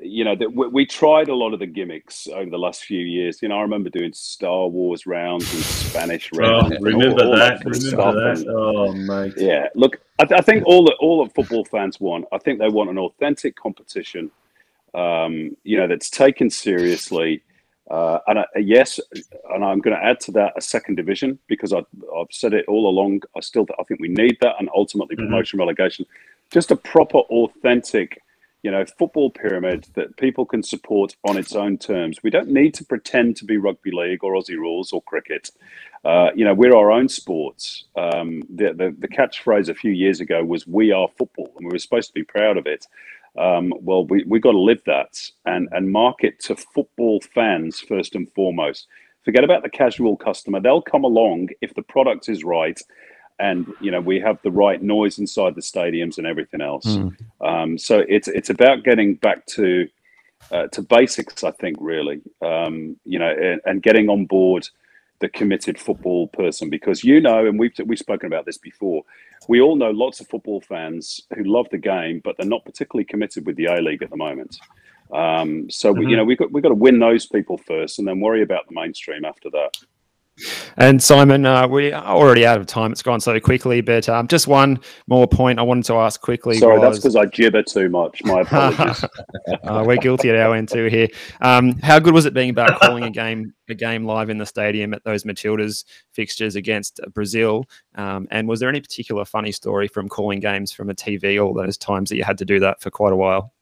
you know that we, we, tried a lot of the gimmicks over the last few years. You know, I remember doing Star Wars rounds and Spanish oh, rounds. Oh, remember all, all that? that remember that? And, oh, mate. Yeah, look, I, I, think all that all that football fans want. I think they want an authentic competition. Um, you know, that's taken seriously. Uh, and I, yes, and I'm going to add to that a second division because I, I've said it all along. I still I think we need that, and ultimately Mm-hmm. promotion relegation. Just a proper, authentic, you know, football pyramid that people can support on its own terms. We don't need to pretend to be rugby league or Aussie rules or cricket. Uh, you know, we're our own sports. Um, the, the the catchphrase a few years ago was "We are football," and we were supposed to be proud of it. Um, well, we we got to live that and and market to football fans first and foremost. Forget about the casual customer; they'll come along if the product is right, and you know we have the right noise inside the stadiums and everything else. Um, so it's it's about getting back to uh, to basics, I think, really. Um, you know, and, and getting on board the committed football person because you know, and we've we've spoken about this before. We all know lots of football fans who love the game, but they're not particularly committed with the A League at the moment. Um, so we, you Mhm. know, we've got we've got to win those people first, and then worry about the mainstream after that. And Simon, uh, we are already out of time. It's gone so quickly, but um, just one more point I wanted to ask quickly. Sorry, that's because I gibber too much. My apologies. <laughs> uh, we're guilty at our end too here. Um, how good was it being back calling a game a game live in the stadium at those Matildas fixtures against Brazil? Um, and was there any particular funny story from calling games from a TV all those times that you had to do that for quite a while?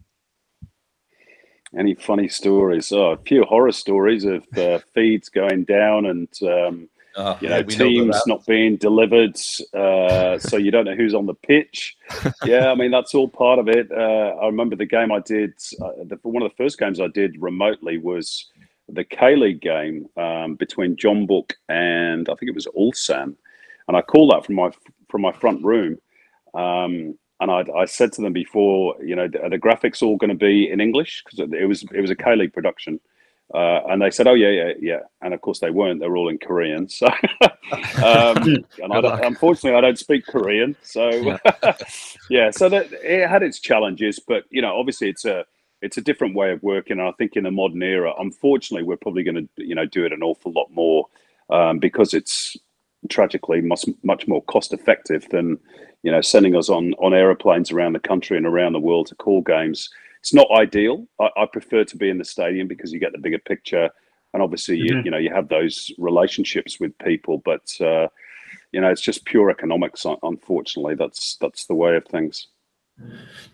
Any funny stories? Oh, a few horror stories of uh, <laughs> feeds going down and um, Ah, you know know teams not being delivered, uh, so you don't know who's on the pitch. <laughs> Yeah, I mean that's all part of it. Uh, I remember the game I did. Uh, the, one of the first games I did remotely was the K League game um, between Jeonbuk and I think it was Ulsan, and I called that from my from my front room. Um, and I, I said to them before, you know, are the graphics all going to be in English? Because it was it was a K League production, uh, and they said, oh yeah, yeah, yeah, and of course they weren't; they were all in Korean. So, <laughs> um, <laughs> and I don't, unfortunately, I don't speak Korean, so <laughs> yeah, so that it had its challenges, but you know, obviously, it's a it's a different way of working, and I think in the modern era, unfortunately, we're probably going to you know do it an awful lot more um, because it's tragically much much more cost effective than you know sending us on on aeroplanes around the country and around the world to call games. It's not ideal. I, I prefer to be in the stadium because you get the bigger picture, and obviously you Mhm. you know you have those relationships with people. But uh, you know it's just pure economics. Unfortunately, that's that's the way of things.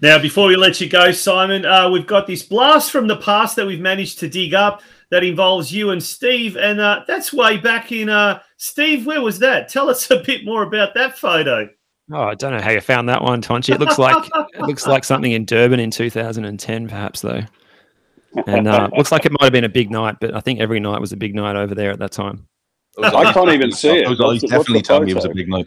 Now, before we let you go, Simon, uh, we've got this blast from the past that we've managed to dig up that involves you and Steve, and uh, that's way back in. Uh, Steve, where was that? Tell us <laughs> a bit more about that photo. Oh, I don't know how you found that one, Tonchi. It looks like it looks like something in Durban in 2010, perhaps though. And uh, <laughs> looks like it might have been a big night, but I think every night was a big night over there at that time. I can't even see it. Those What's eyes the- what's definitely the tell me it was a big night.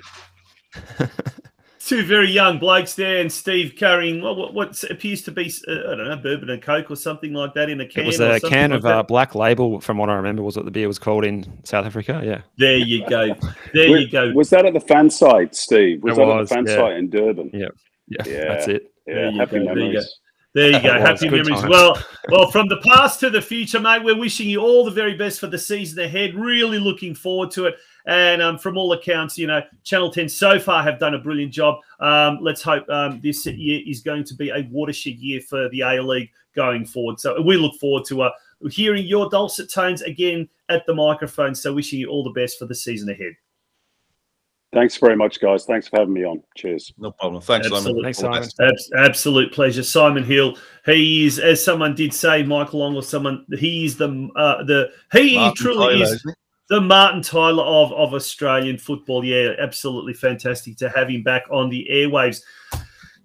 <laughs> Two very young blokes there, and Steve carrying what, what, what appears to be, uh, I don't know, bourbon and coke or something like that in a can. It was a can like of that. uh, Black Label, from what I remember, was what the beer was called in South Africa. Yeah. There you go. There Wa- you go. Was that at the fan site, Steve? Was It that was, at the fan yeah. site in Durban? Yeah. Yeah. Yeah, That's it. Yeah, There you happy go, there you go. memories. There you go. It. Happy memories. times. Well, well, from the past to the future, mate, we're wishing you all the very best for the season ahead. Really looking forward to it. And um, from all accounts, you know, Channel 10 so far have done a brilliant job. Um, let's hope um, this year is going to be a watershed year for the A League going forward. So we look forward to uh, hearing your dulcet tones again at the microphone. So wishing you all the best for the season ahead. Thanks very much, guys. Thanks for having me on. Cheers. No problem. Thanks, Simon. Absolute- All the best. Abs- absolute pleasure, Simon Hill. He is, as someone did say, Michael Long or someone. He is the uh, the he Martin truly Tyler, is isn't he? The Martin Tyler of of Australian football. Yeah, absolutely fantastic to have him back on the airwaves.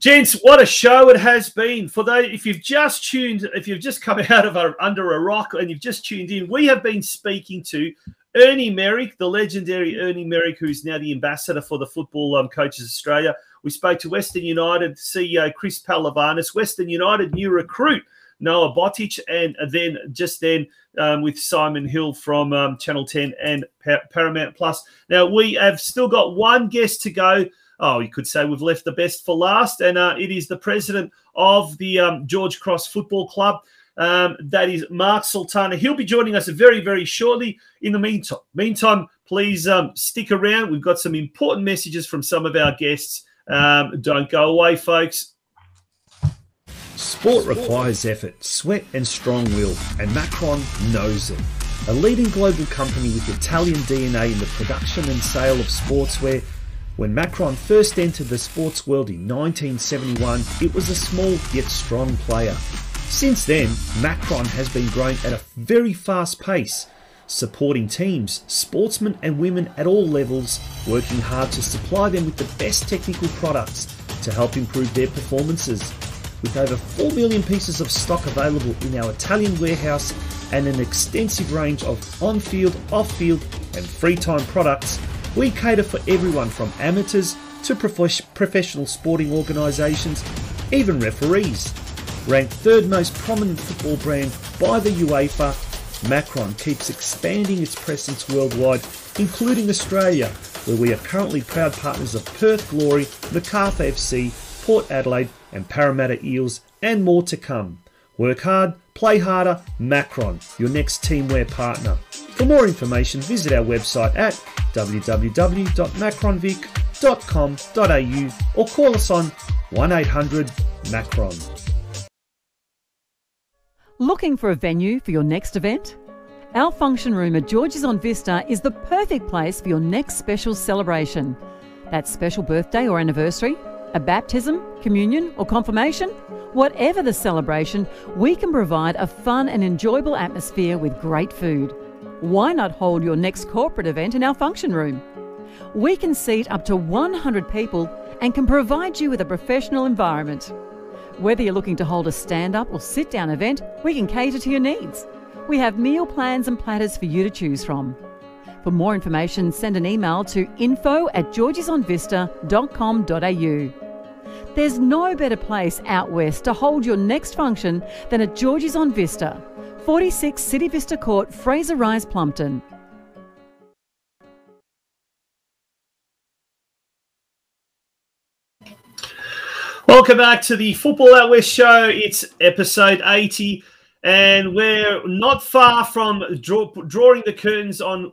Gents, what a show it has been. For those, if you've just tuned, if you've just come <laughs> out of a, under a rock and you've just tuned in, we have been speaking to Ernie Merrick, the legendary Ernie Merrick, who's now the ambassador for the Football um, Coaches Australia. We spoke to Western United CEO Chris Pehlivanis, Western United new recruit Noah Botic, and then just then um, with Simon Hill from um, Channel 10 and Pa- Paramount Plus. Now we have still got one guest to go. Oh, you could say we've left the best for last, and uh, it is the president of the um, George Cross Football Club. Um, that is Mark Sultana. He'll be joining us very, very shortly. In the meantime, meantime, please um, stick around. We've got some important messages from some of our guests. Um, don't go away, folks. Sport requires effort, sweat, and strong will, and Macron knows it. a leading global company with Italian DNA in the production and sale of sportswear. When Macron first entered the sports world in 1971, it was a small yet strong player. Since then, Macron has been growing at a very fast pace, supporting teams, sportsmen and women at all levels, working hard to supply them with the best technical products to help improve their performances. With over 4 million pieces of stock available in our Italian warehouse and an extensive range of on field, off field, and free time products, we cater for everyone from amateurs to prof- professional sporting organisations, even referees. Ranked third most prominent football brand by the UEFA, Macron keeps expanding its presence worldwide, including Australia, where we are currently proud partners of Perth Glory, Macarthur FC, Port Adelaide, and Parramatta Eels, and more to come. Work hard, play harder, Macron, your next teamwear partner. For more information, visit our website at www.macronvic.com.au or call us on 1800 Macron. Looking for a venue for your next event? Our function room at George's on Vista is the perfect place for your next special celebration. That special birthday or anniversary, a baptism, communion, or confirmation? Whatever the celebration, we can provide a fun and enjoyable atmosphere with great food. Why not hold your next corporate event in our function room? We can seat up to 100 people and can provide you with a professional environment. Whether you're looking to hold a stand up or sit down event, we can cater to your needs. We have meal plans and platters for you to choose from. For more information, send an email to info at georgesonvista.com.au. There's no better place out west to hold your next function than at George's on Vista, 46 City Vista Court, Fraser Rise, Plumpton. Welcome back to the Football Out West show. It's episode 80, and we're not far from draw, drawing the curtains on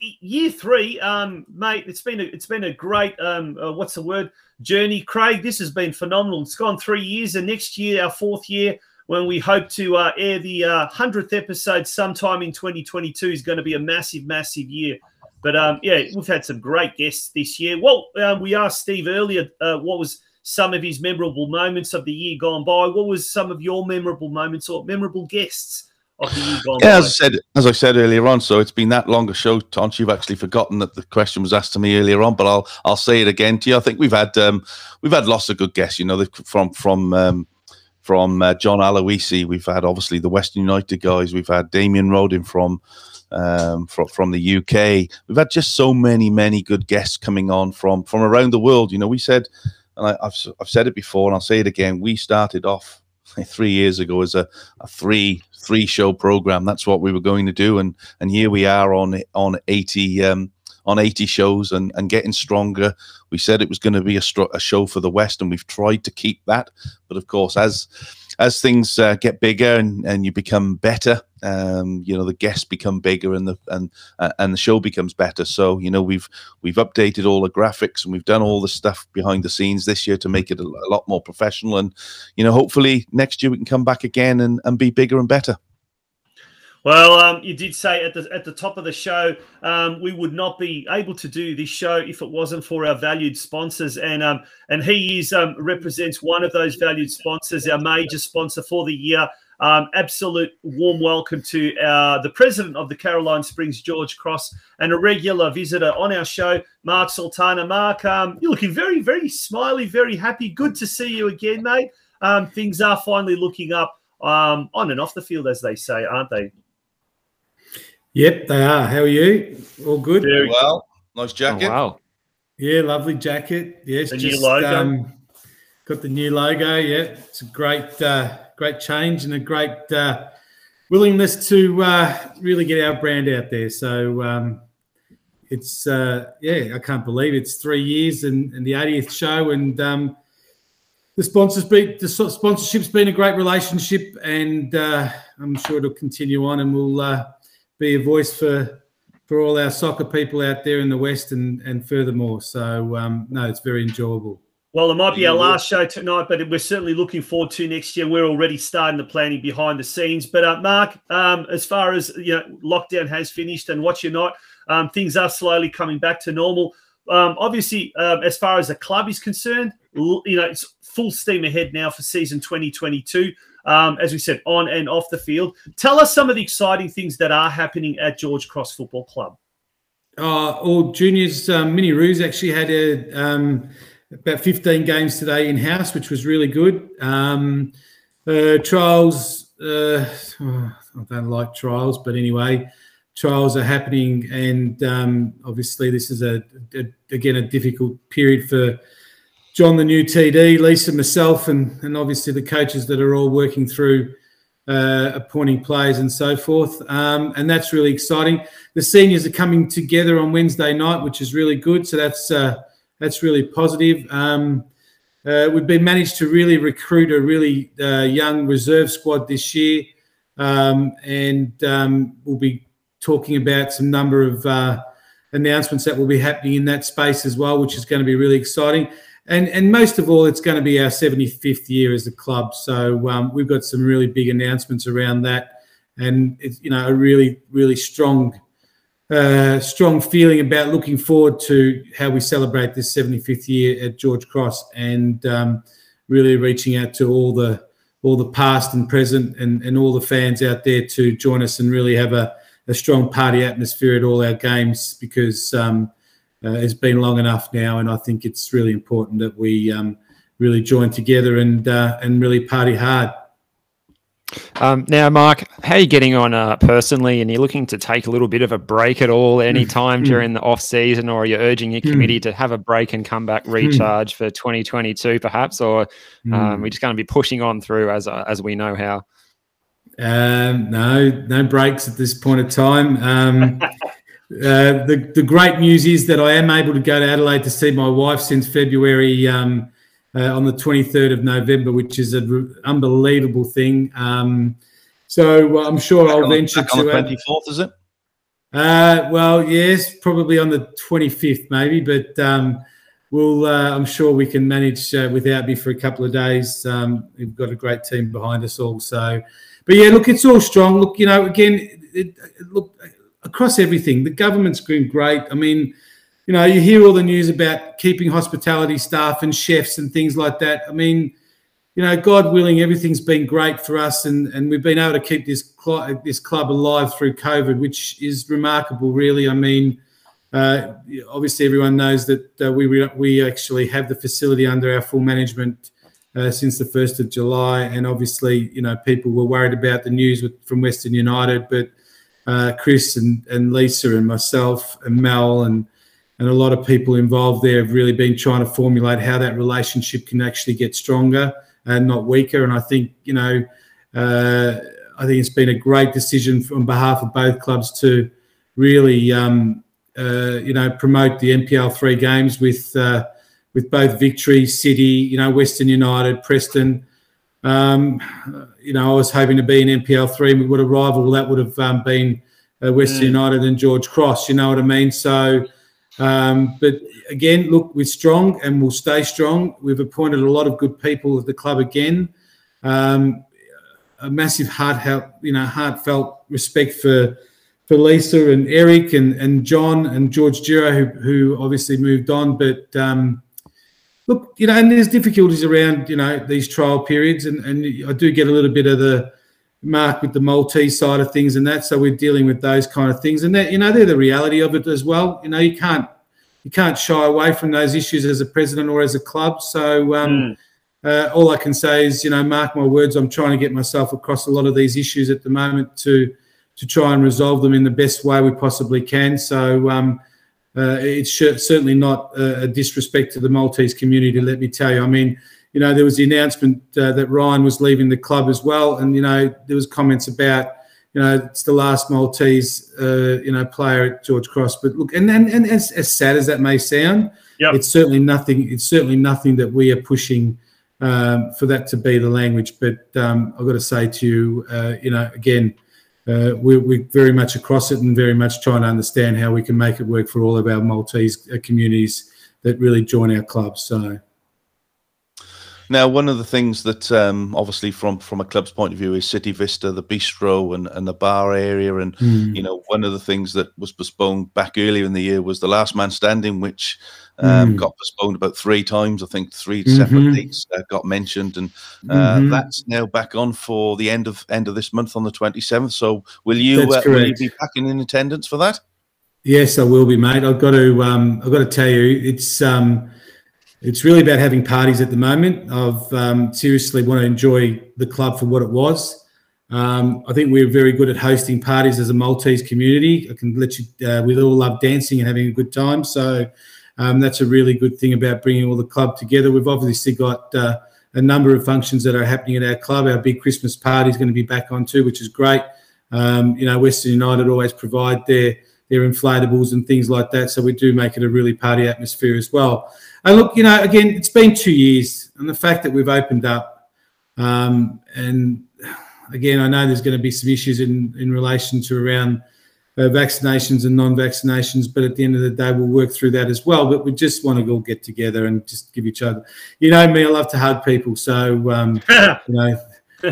year three. Um, mate, it's been a, it's been a great um, uh, what's the word journey, Craig. This has been phenomenal. It's gone three years, and next year, our fourth year, when we hope to uh, air the uh, hundredth episode sometime in 2022, is going to be a massive, massive year. But um, yeah, we've had some great guests this year. Well, um, we asked Steve earlier uh, what was some of his memorable moments of the year gone by. What was some of your memorable moments or memorable guests of the year gone yeah, as I said, as I said earlier on, so it's been that long a show, Tons. You've actually forgotten that the question was asked to me earlier on, but I'll I'll say it again to you. I think we've had um, we've had lots of good guests. You know, from from um, from uh, John Aloisi, we've had obviously the Western United guys. We've had Damien Rodin from um, from from the UK. We've had just so many many good guests coming on from from around the world. You know, we said, and I, have I've said it before, and I'll say it again. We started off three years ago as a, a three three show program. That's what we were going to do, and and here we are on on eighty. Um, on 80 shows and, and getting stronger. We said it was going to be a, a show for the West, and we've tried to keep that. But of course, as as things uh, get bigger and, and you become better, um, you know the guests become bigger and the and uh, and the show becomes better. So you know we've we've updated all the graphics and we've done all the stuff behind the scenes this year to make it a, a lot more professional. And you know hopefully next year we can come back again and, and be bigger and better. Well, um, you did say at the at the top of the show um, we would not be able to do this show if it wasn't for our valued sponsors, and um, and he is um, represents one of those valued sponsors, our major sponsor for the year. Um, absolute warm welcome to our, the president of the Caroline Springs, George Cross, and a regular visitor on our show, Mark Sultana. Mark, um, you're looking very, very smiley, very happy. Good to see you again, mate. things are finally looking up on and off the field, as they say, aren't they? Yep, they are. How are you? All good? Very well. Nice jacket. Oh, wow. Yeah, lovely jacket. Yes, The just new logo. Um, got the new logo. Yeah, it's a great, uh, great change and a great uh, willingness to uh, really get our brand out there. So um, it's uh, yeah, I can't believe it's three years and, and the 80th show, and um, the sponsors be the so- sponsorship's been a great relationship, and uh, I'm sure it'll continue on, and we'll uh, be a voice for for all our soccer people out there in the west and and furthermore. So um, no, it's very enjoyable. Well, it might be You our last show tonight, but we're certainly looking forward to next year. We're already starting the planning behind the scenes. But uh, Mark, um, as far as you know, lockdown has finished, and what you're not, um, things are slowly coming back to normal. Um, obviously, um, as far as the club is concerned, you know it's full steam ahead now for season 2022. Um, as we said, on and off the field. Tell us some of the exciting things that are happening at George Cross Football Club. Uh, juniors, um, Mini Roos actually had a, um, about 15 games today in house, which was really good. Um, uh, trials, uh, oh, I don't like trials, but anyway, trials are happening, and um, obviously this is a, a again a difficult period for John, the new TD, Lisa, myself, and and obviously the coaches that are all working through uh, appointing players and so forth. Um, and that's really exciting. The seniors are coming together on Wednesday night, which is really good. So that's uh, that's really positive. Um, uh, we've been managed to really recruit a really uh, young reserve squad this year, um, and um, we'll be talking about some number of uh, announcements that will be happening in that space as well, which is going to be really exciting. And and most of all, it's going to be our 75th year as a club. So um, we've got some really big announcements around that, and it's you know a really really strong uh, strong feeling about looking forward to how we celebrate this 75th year at George Cross, and um, really reaching out to all the all the past and present and, and all the fans out there to join us and really have a, a strong party atmosphere at all our games because um, uh, it's been long enough now, and I think it's really important that we um, really join together and uh, and really party hard. Um, now, Mark, how are you getting on uh, personally? And you're looking to take a little bit of a break at all any time mm. during the off season, or are you urging your Mm. committee to have a break and come back recharge for 2022, perhaps? Or um, Mm. we're just going to be pushing on through as uh, as we know how. Um, no, no breaks at this point of time. <laughs> Uh, the the great news is that I am able to go to Adelaide to see my wife since February um, uh, on the 23rd of November, which is an unbelievable thing. Um, so I'm sure I'll on venture back on to the Ad- 24th, is it? Uh, well, yes, probably on the 25th, maybe, but um, we'll. Uh, I'm sure we can manage uh, without me for a couple of days. Um, we've got a great team behind us all. So, but yeah, look, it's all strong. Look, you know, again, it, it, look across everything. The government's been great. I mean, you know, you hear all the news about keeping hospitality staff and chefs and things like that. I mean, you know, God willing, everything's been great for us, and, and we've been able to keep this cl- this club alive through COVID, which is remarkable, really. I mean, uh, obviously, everyone knows that uh, we we actually have the facility under our full management uh, since the first of July, and obviously, you know, people were worried about the news with, from Western United, but uh, Chris and, and Lisa and myself and Mel and and a lot of people involved there have really been trying to formulate how that relationship can actually get stronger and not weaker. And I think you know, uh, I think it's been a great decision on behalf of both clubs to really um, uh, you know promote the NPL three games with uh, with both Victory, City, you know, Western United, Preston. Um, you know, I was hoping to be in NPL three. We would have rival. That would have um, been uh, Western Mm. United and George Cross. You know what I mean? So, um, but again, look, we're strong and we'll stay strong. We've appointed a lot of good people at the club again. Um, a massive heart, help, you know, heartfelt respect for for Lisa and Eric and, and John and George Giro, who, who obviously moved on. But um, look, you know, and there's difficulties around, you know, these trial periods, and, and I do get a little bit of the mark with the Maltese side of things and that. So we're dealing with those kind of things, and that you know they're the reality of it as well. You know, you can't you can't shy away from those issues as a president or as a club. So. Um, uh, all I can say is, you know, mark my words. I'm trying to get myself across a lot of these issues at the moment to to try and resolve them in the best way we possibly can. So um, uh, it's certainly not a, a disrespect to the Maltese community. Let me tell you. I mean, you know, there was the announcement uh, that Ryan was leaving the club as well, and you know, there was comments about. You know, it's the last Maltese, uh, you know, player at George Cross. But look, and and, and as, as sad as that may sound, Yep. it's certainly nothing. It's certainly nothing that we are pushing um, for that to be the language. But um, I've got to say to you, uh, you know, again, uh, we're, we're very much across it and very much trying to understand how we can make it work for all of our Maltese uh, communities that really join our club. So, Now, one of the things that um, obviously from from a club's point of view is City Vista, the bistro, and, and the bar area, and Mm. you know one of the things that was postponed back earlier in the year was the Last Man Standing, which um, Mm. got postponed about three times. I think three separate Mhm. dates uh, got mentioned, and uh, Mhm. that's now back on for the end of end of this month on the twenty seventh. So, will you uh, will you be back in, in attendance for that? Yes, I will be, mate. I've got to. Um, I've got to tell you, it's um, it's really about having parties at the moment. I've um, seriously want to enjoy the club for what it was. Um, I think we're very good at hosting parties as a Maltese community. I can let you. Uh, we all love dancing and having a good time. So um, that's a really good thing about bringing all the club together. We've obviously got uh, a number of functions that are happening at our club. Our big Christmas party is going to be back on too, which is great. Um, you know, Western United always provide their their inflatables and things like that. So we do make it a really party atmosphere as well. And look, you know, again, it's been two years, and the fact that we've opened up, um, and again, I know there's going to be some issues in in relation to around vaccinations and non-vaccinations, but at the end of the day, we'll work through that as well. But we just want to all get together and just give each other, you know, me, I love to hug people, so um, <laughs> you know,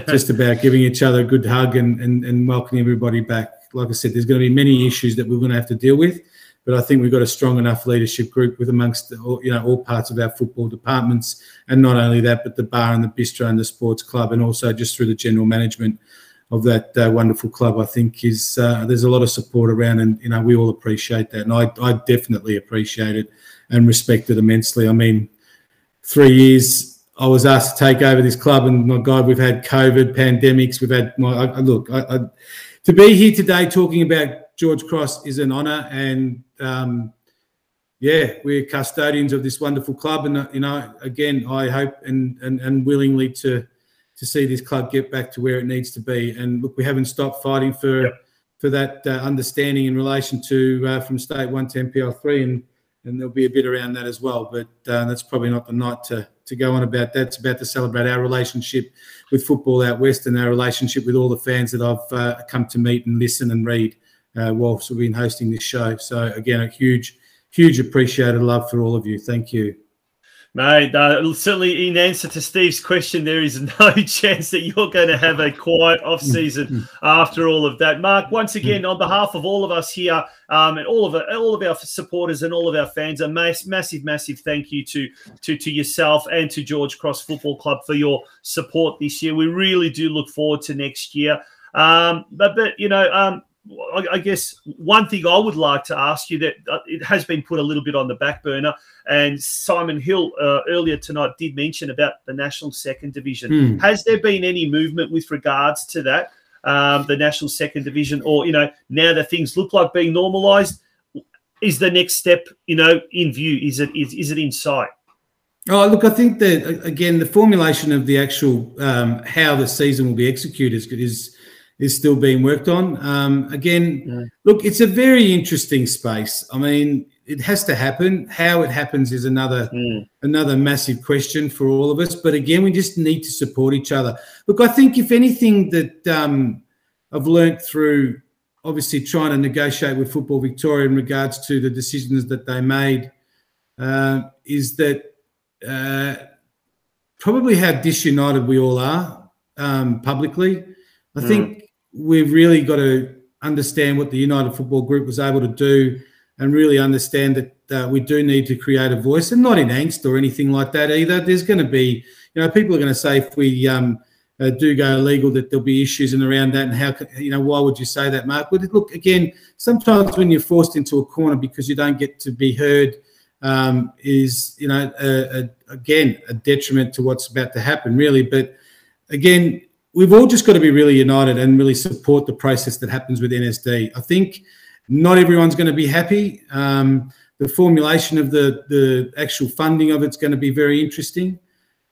just about giving each other a good hug and, and and welcoming everybody back. Like I said, there's going to be many issues that we're going to have to deal with, but I think we've got a strong enough leadership group with amongst all- you know all parts of our football departments, and not only that, but the bar and the bistro and the sports club, and also just through the general management of that uh, wonderful club. I think is uh, there's a lot of support around, and you know we all appreciate that, and I I definitely appreciate it and respect it immensely. I mean, three years I was asked to take over this club, and my God, we've had COVID, pandemics, we've had my I, I- look. I, to be here today talking about George Cross is an honour, and um, yeah, we're custodians of this wonderful club, and uh, you know, again, I hope and and, and willingly to to see this club get back to where it needs to be. And look, we haven't stopped fighting for for that uh, understanding in relation to uh, from state one to NPL three, and and there'll be a bit around that as well. But uh, that's probably not the night to to go on about that. It's about to celebrate our relationship with football out west and our relationship with all the fans that I've uh, come to meet and listen and read uh, whilst we've been hosting this show. So again, a huge, huge appreciated love for all of you. Thank you. Mate, uh, certainly in answer to Steve's question, there is <laughs> no chance that you're going to have a quiet off season after all of that. Mark, once again, on behalf of all of us here um, and all of our, all of our supporters and all of our fans, a mass, massive, massive thank you to, to to yourself and to George Cross Football Club for your support this year. We really do look forward to next year. Um, but but you know, um, I, I guess one thing I would like to ask you that uh, it has been put a little bit on the back burner, and Simon Hill uh, earlier tonight did mention about the national second division. Hmm. Has there been any movement with regards to that, um, the national second division, or you know, now that things look like being normalised, is the next step you know in view? Is it is, is it in sight? Oh, look, I think that again, the formulation of the actual um, how the season will be executed is is is still being worked on. Um, again, look, it's a very interesting space. I mean, it has to happen. How it happens is another another massive question for all of us. But again, we just need to support each other. Look, I think if anything that um, I've learnt through obviously trying to negotiate with Football Victoria in regards to the decisions that they made uh, is that uh, probably how disunited we all are um, publicly. I Mm. think we've really got to understand what the United Football Group was able to do and really understand that uh, we do need to create a voice and not in angst or anything like that either. There's going to be, you know, people are going to say if we um, uh, do go illegal that there'll be issues and around that and how, you know, why would you say that, Mark? But look, again, sometimes when you're forced into a corner because you don't get to be heard um, is, you know, a, a, again, a detriment to what's about to happen, really. But again, we've all just got to be really united and really support the process that happens with NSD. I think not everyone's going to be happy. Um, the formulation of the the actual funding of it's going to be very interesting.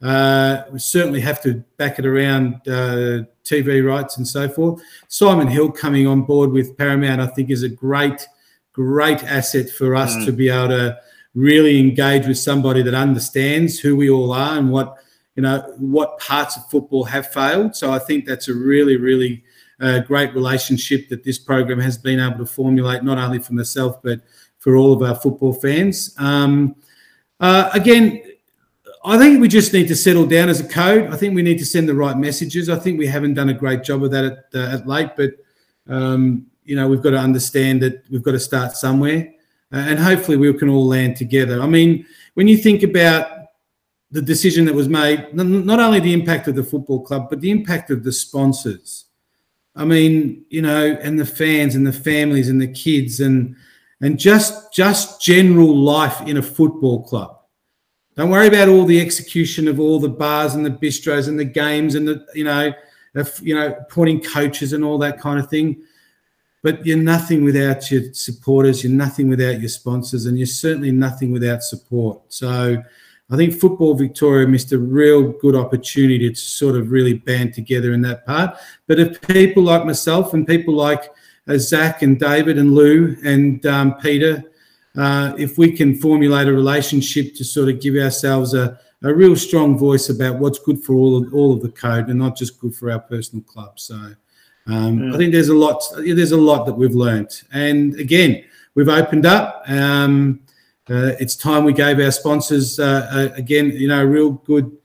Uh, we certainly have to back it around uh, TV rights and so forth. Simon Hill coming on board with Paramount, I think, is a great, great asset for us Mm. to be able to really engage with somebody that understands who we all are and what you know what parts of football have failed. So I think that's a really, really uh, great relationship that this program has been able to formulate, not only for myself but for all of our football fans. Um, uh, again, I think we just need to settle down as a code. I think we need to send the right messages. I think we haven't done a great job of that at, uh, at late, but um, you know we've got to understand that we've got to start somewhere, uh, and hopefully we can all land together. I mean, when you think about the decision that was made, not only the impact of the football club, but the impact of the sponsors. I mean, you know, and the fans and the families and the kids and and just just general life in a football club. Don't worry about all the execution of all the bars and the bistros and the games and the you know, you know, appointing coaches and all that kind of thing. But you're nothing without your supporters. You're nothing without your sponsors, and you're certainly nothing without support. So I think Football Victoria missed a real good opportunity to sort of really band together in that part. But if people like myself and people like uh, Zach and David and Lou and um, Peter, uh, if we can formulate a relationship to sort of give ourselves a, a real strong voice about what's good for all of, all of the code and not just good for our personal club. So um, mm. I think there's a lot there's a lot that we've learned, And again, we've opened up. Um, uh, it's time we gave our sponsors uh, uh, again, you know, a real good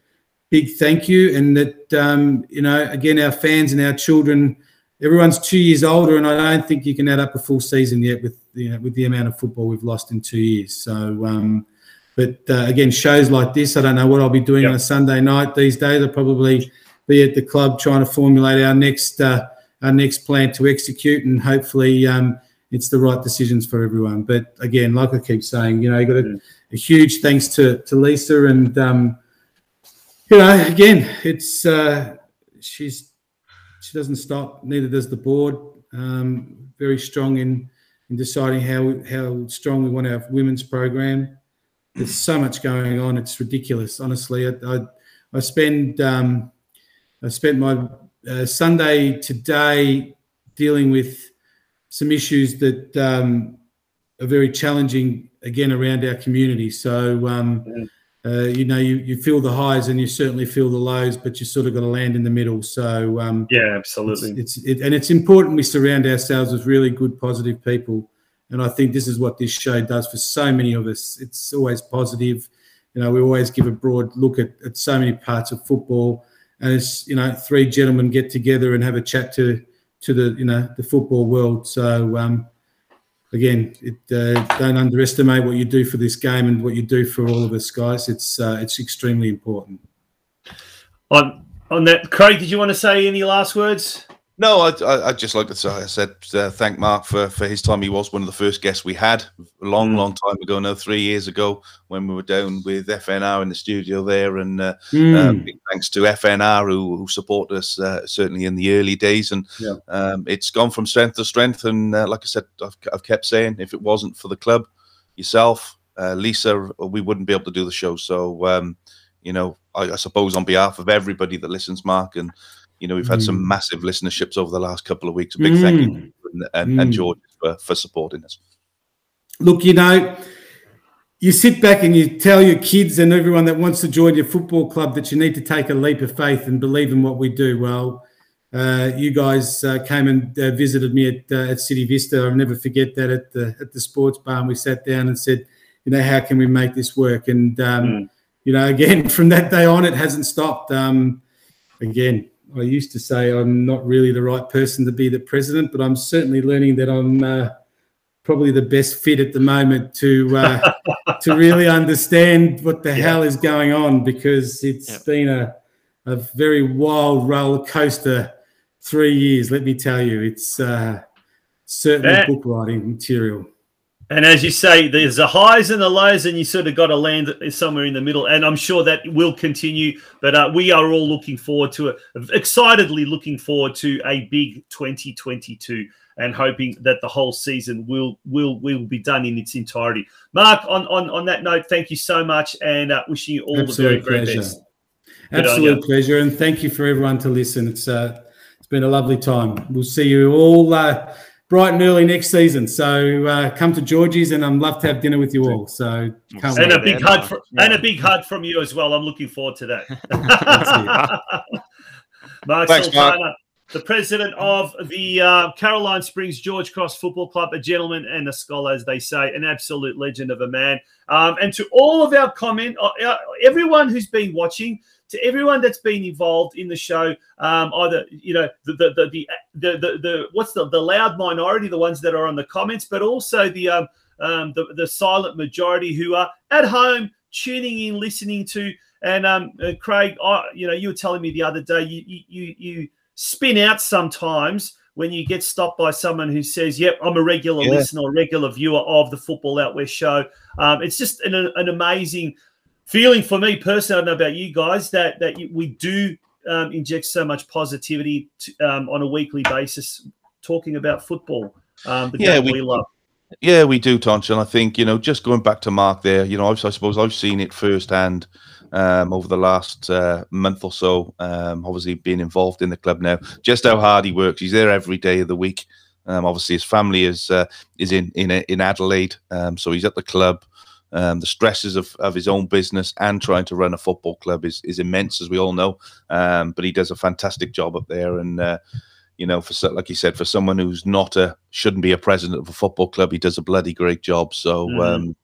big thank you, and that um, you know, again, our fans and our children. Everyone's two years older, and I don't think you can add up a full season yet with you know with the amount of football we've lost in two years. So, um, but uh, again, shows like this, I don't know what I'll be doing yep. on a Sunday night these days. I'll probably be at the club trying to formulate our next uh, our next plan to execute, and hopefully. Um, it's the right decisions for everyone. But again, like I keep saying, you know, you got a, a, huge thanks to to Lisa, and um, you know, again, it's uh, she's she doesn't stop. Neither does the board. Um, very strong in in deciding how how strong we want our women's program. There's so much going on. It's ridiculous, honestly. I I, I spend um, I spent my uh, Sunday today dealing with some issues that um, are very challenging again around our community. So um, uh, you know you, you feel the highs and you certainly feel the lows, but you sort of got to land in the middle. So um, yeah, absolutely. It's, it's it, and it's important we surround ourselves with really good, positive people. And I think this is what this show does for so many of us. It's always positive. You know, we always give a broad look at, at so many parts of football. And it's, you know, three gentlemen get together and have a chat to to the you know the football world. So um, again, it, uh, don't underestimate what you do for this game and what you do for all of us guys. It's uh, it's extremely important. On on that, Craig, did you want to say any last words? No, I'd, I'd just like to say, I said, uh, thank Mark for, for his time. He was one of the first guests we had a long, mm. long time ago, no, three years ago, when we were down with FNR in the studio there. And uh, mm. big thanks to FNR who, who supported us uh, certainly in the early days. And yeah. um, it's gone from strength to strength. And uh, like I said, I've, I've, kept saying, if it wasn't for the club, yourself, uh, Lisa, we wouldn't be able to do the show. So, um, you know, I, I, suppose on behalf of everybody that listens, Mark, and you know, we've had mm. some massive listenerships over the last couple of weeks. A big mm. thank you mm. and, and, mm. and George for, for supporting us. Look, you know, you sit back and you tell your kids and everyone that wants to join your football club that you need to take a leap of faith and believe in what we do. Well, uh, you guys uh, came and uh, visited me at, uh, at City Vista. I'll never forget that at the at the sports bar. And we sat down and said, you know, how can we make this work? And um, mm. you know, <laughs> again, from that day on, it hasn't stopped. Um, again, I used to say I'm not really the right person to be the president, but I'm certainly learning that I'm uh, probably the best fit at the moment to uh, <laughs> to really understand what the yeah. hell is going on because it's yeah. been a a very wild roller coaster three years. Let me tell you, it's uh, certainly yeah. book writing material. And as you say, there's the highs and the lows, and you sort of got to land somewhere in the middle. And I'm sure that will continue. But uh, we are all looking forward to it, excitedly looking forward to a big 2022, and hoping that the whole season will will will be done in its entirety. Mark, on on, on that note, thank you so much, and uh, wishing you all Absolute the very very best. Absolute pleasure, and thank you for everyone to listen. It's uh, it's been a lovely time. We'll see you all. Uh, bright and early next season. So uh, come to Georgie's, and I'd love to have dinner with you all. So and a big hug from, yeah. and a big hug from you as well. I'm looking forward to that. <laughs> Mark Thanks, Mark. the president of the uh, Caroline Springs George Cross Football Club, a gentleman and a scholar, as they say, an absolute legend of a man. Um, and to all of our comment, uh, uh, everyone who's been watching, to everyone that's been involved in the show, um, either you know the the the the, the, the, the what's the the loud minority, the ones that are on the comments, but also the um, um the, the silent majority who are at home tuning in, listening to. And um, uh, Craig, I, you know, you were telling me the other day, you you you spin out sometimes when you get stopped by someone who says, "Yep, I'm a regular Yeah. listener, regular viewer of the Football Out West show." Um, it's just an, an amazing feeling for me personally. I don't know about you guys that that we do um, inject so much positivity to, um, on a weekly basis, talking about football. Um, the Yeah, game we- we love. Yeah, we do, Tonch, and I think you know, just going back to Mark there, you know, I've, I suppose I've seen it firsthand um, over the last uh, month or so. Um, obviously, being involved in the club now, just how hard he works. He's there every day of the week. Um, obviously, his family is uh, is in in in Adelaide, um, so he's at the club. Um, the stresses of, of his own business and trying to run a football club is, is immense, as we all know. Um, but he does a fantastic job up there, and uh, you know, for like you said, for someone who's not a shouldn't be a president of a football club, he does a bloody great job. So, um,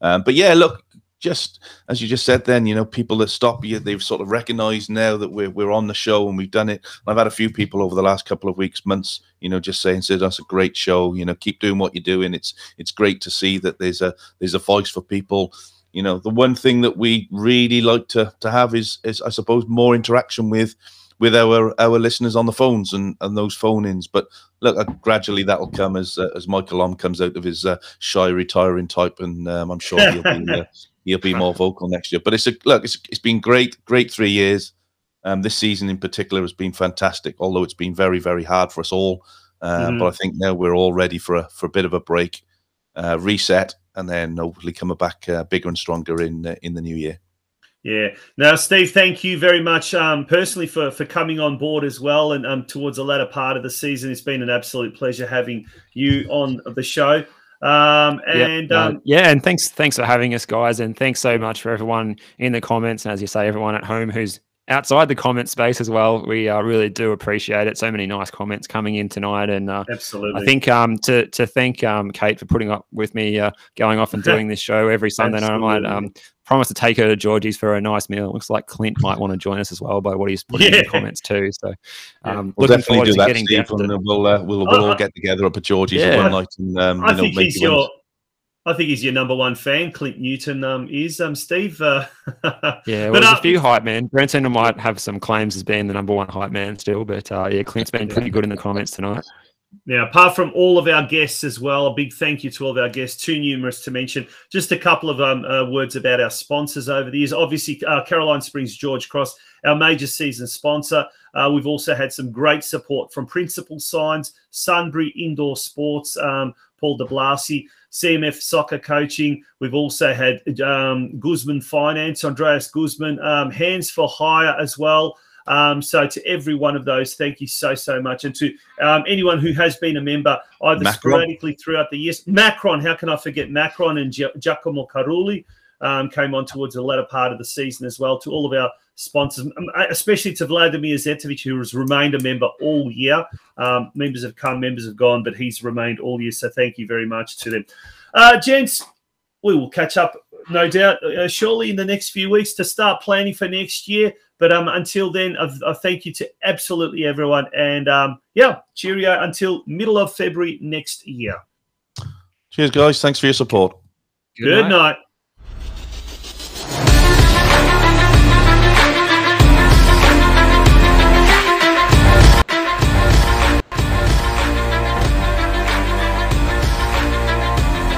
um, but yeah, look, just as you just said, then you know, people that stop you, they've sort of recognised now that we're we're on the show and we've done it. I've had a few people over the last couple of weeks, months, you know, just saying, "said that's a great show." You know, keep doing what you're doing. It's it's great to see that there's a there's a voice for people. You know, the one thing that we really like to to have is is I suppose more interaction with with our our listeners on the phones and and those phone ins. But look, uh, gradually that'll come as uh, as Michael Om comes out of his uh, shy retiring type, and um, I'm sure he'll be <laughs> uh, he'll be more vocal next year. But it's a look, it's it's been great, great three years. Um, this season in particular has been fantastic, although it's been very very hard for us all. Uh, Mhm. But I think now we're all ready for a for a bit of a break, uh, reset, and then hopefully coming back uh, bigger and stronger in uh, in the new year. Yeah. Now, Steve, thank you very much um, personally for for coming on board as well. And um, towards the latter part of the season, it's been an absolute pleasure having you on the show. Um, Yeah, and no, um, yeah, and thanks thanks for having us, guys, and thanks so much for everyone in the comments, and as you say, everyone at home who's outside the comment space as well. We uh, really do appreciate it. So many nice comments coming in tonight, and uh, Absolutely. I think um, to to thank um, Kate for putting up with me, uh, going off and doing this show every Sunday night. I might um, promise to take her to Georgie's for a nice meal. It looks like Clint might want to join us as well by what he's putting in the comments too. So um, We'll looking definitely forward do to that, getting Steve, down to- and we'll uh, we'll, we'll I- <laughs> all get together up at Georgie's Yeah. one night and um, I you know think maybe he's when- your. I think he's your number one fan. Clint Newton um, is um, Steve. Uh, <laughs> Yeah, well, but, there's uh, a few hype men. Brenton might have some claims as being the number one hype man still, but uh, yeah, Clint's been pretty good in the comments tonight. Now, apart from all of our guests as well, a big thank you to all of our guests, too numerous to mention. Just a couple of um, uh, words about our sponsors over the years. Obviously, uh, Caroline Springs George Cross, our major season sponsor. Uh, we've also had some great support from Principal Signs, Sunbury Indoor Sports, um, Paul de Blasi, CMF Soccer Coaching. We've also had um, Guzman Finance, Andreas Guzman, um, Hands for Hire as well. Um, so to every one of those, thank you so so much, and to um, anyone who has been a member either Macron. sporadically throughout the years. Macron, how can I forget Macron and Gia- Giacomo Carulli um, came on towards the latter part of the season as well. To all of our sponsors, um, especially to Vladimir Zetovic, who has remained a member all year. Um, members have come, members have gone, but he's remained all year. So thank you very much to them, uh, gents. We will catch up, no doubt, uh, surely in the next few weeks to start planning for next year. But um, until then, a, a thank you to absolutely everyone, and um, yeah, cheerio until middle of February next year. Cheers, guys. Thanks for your support. Good night.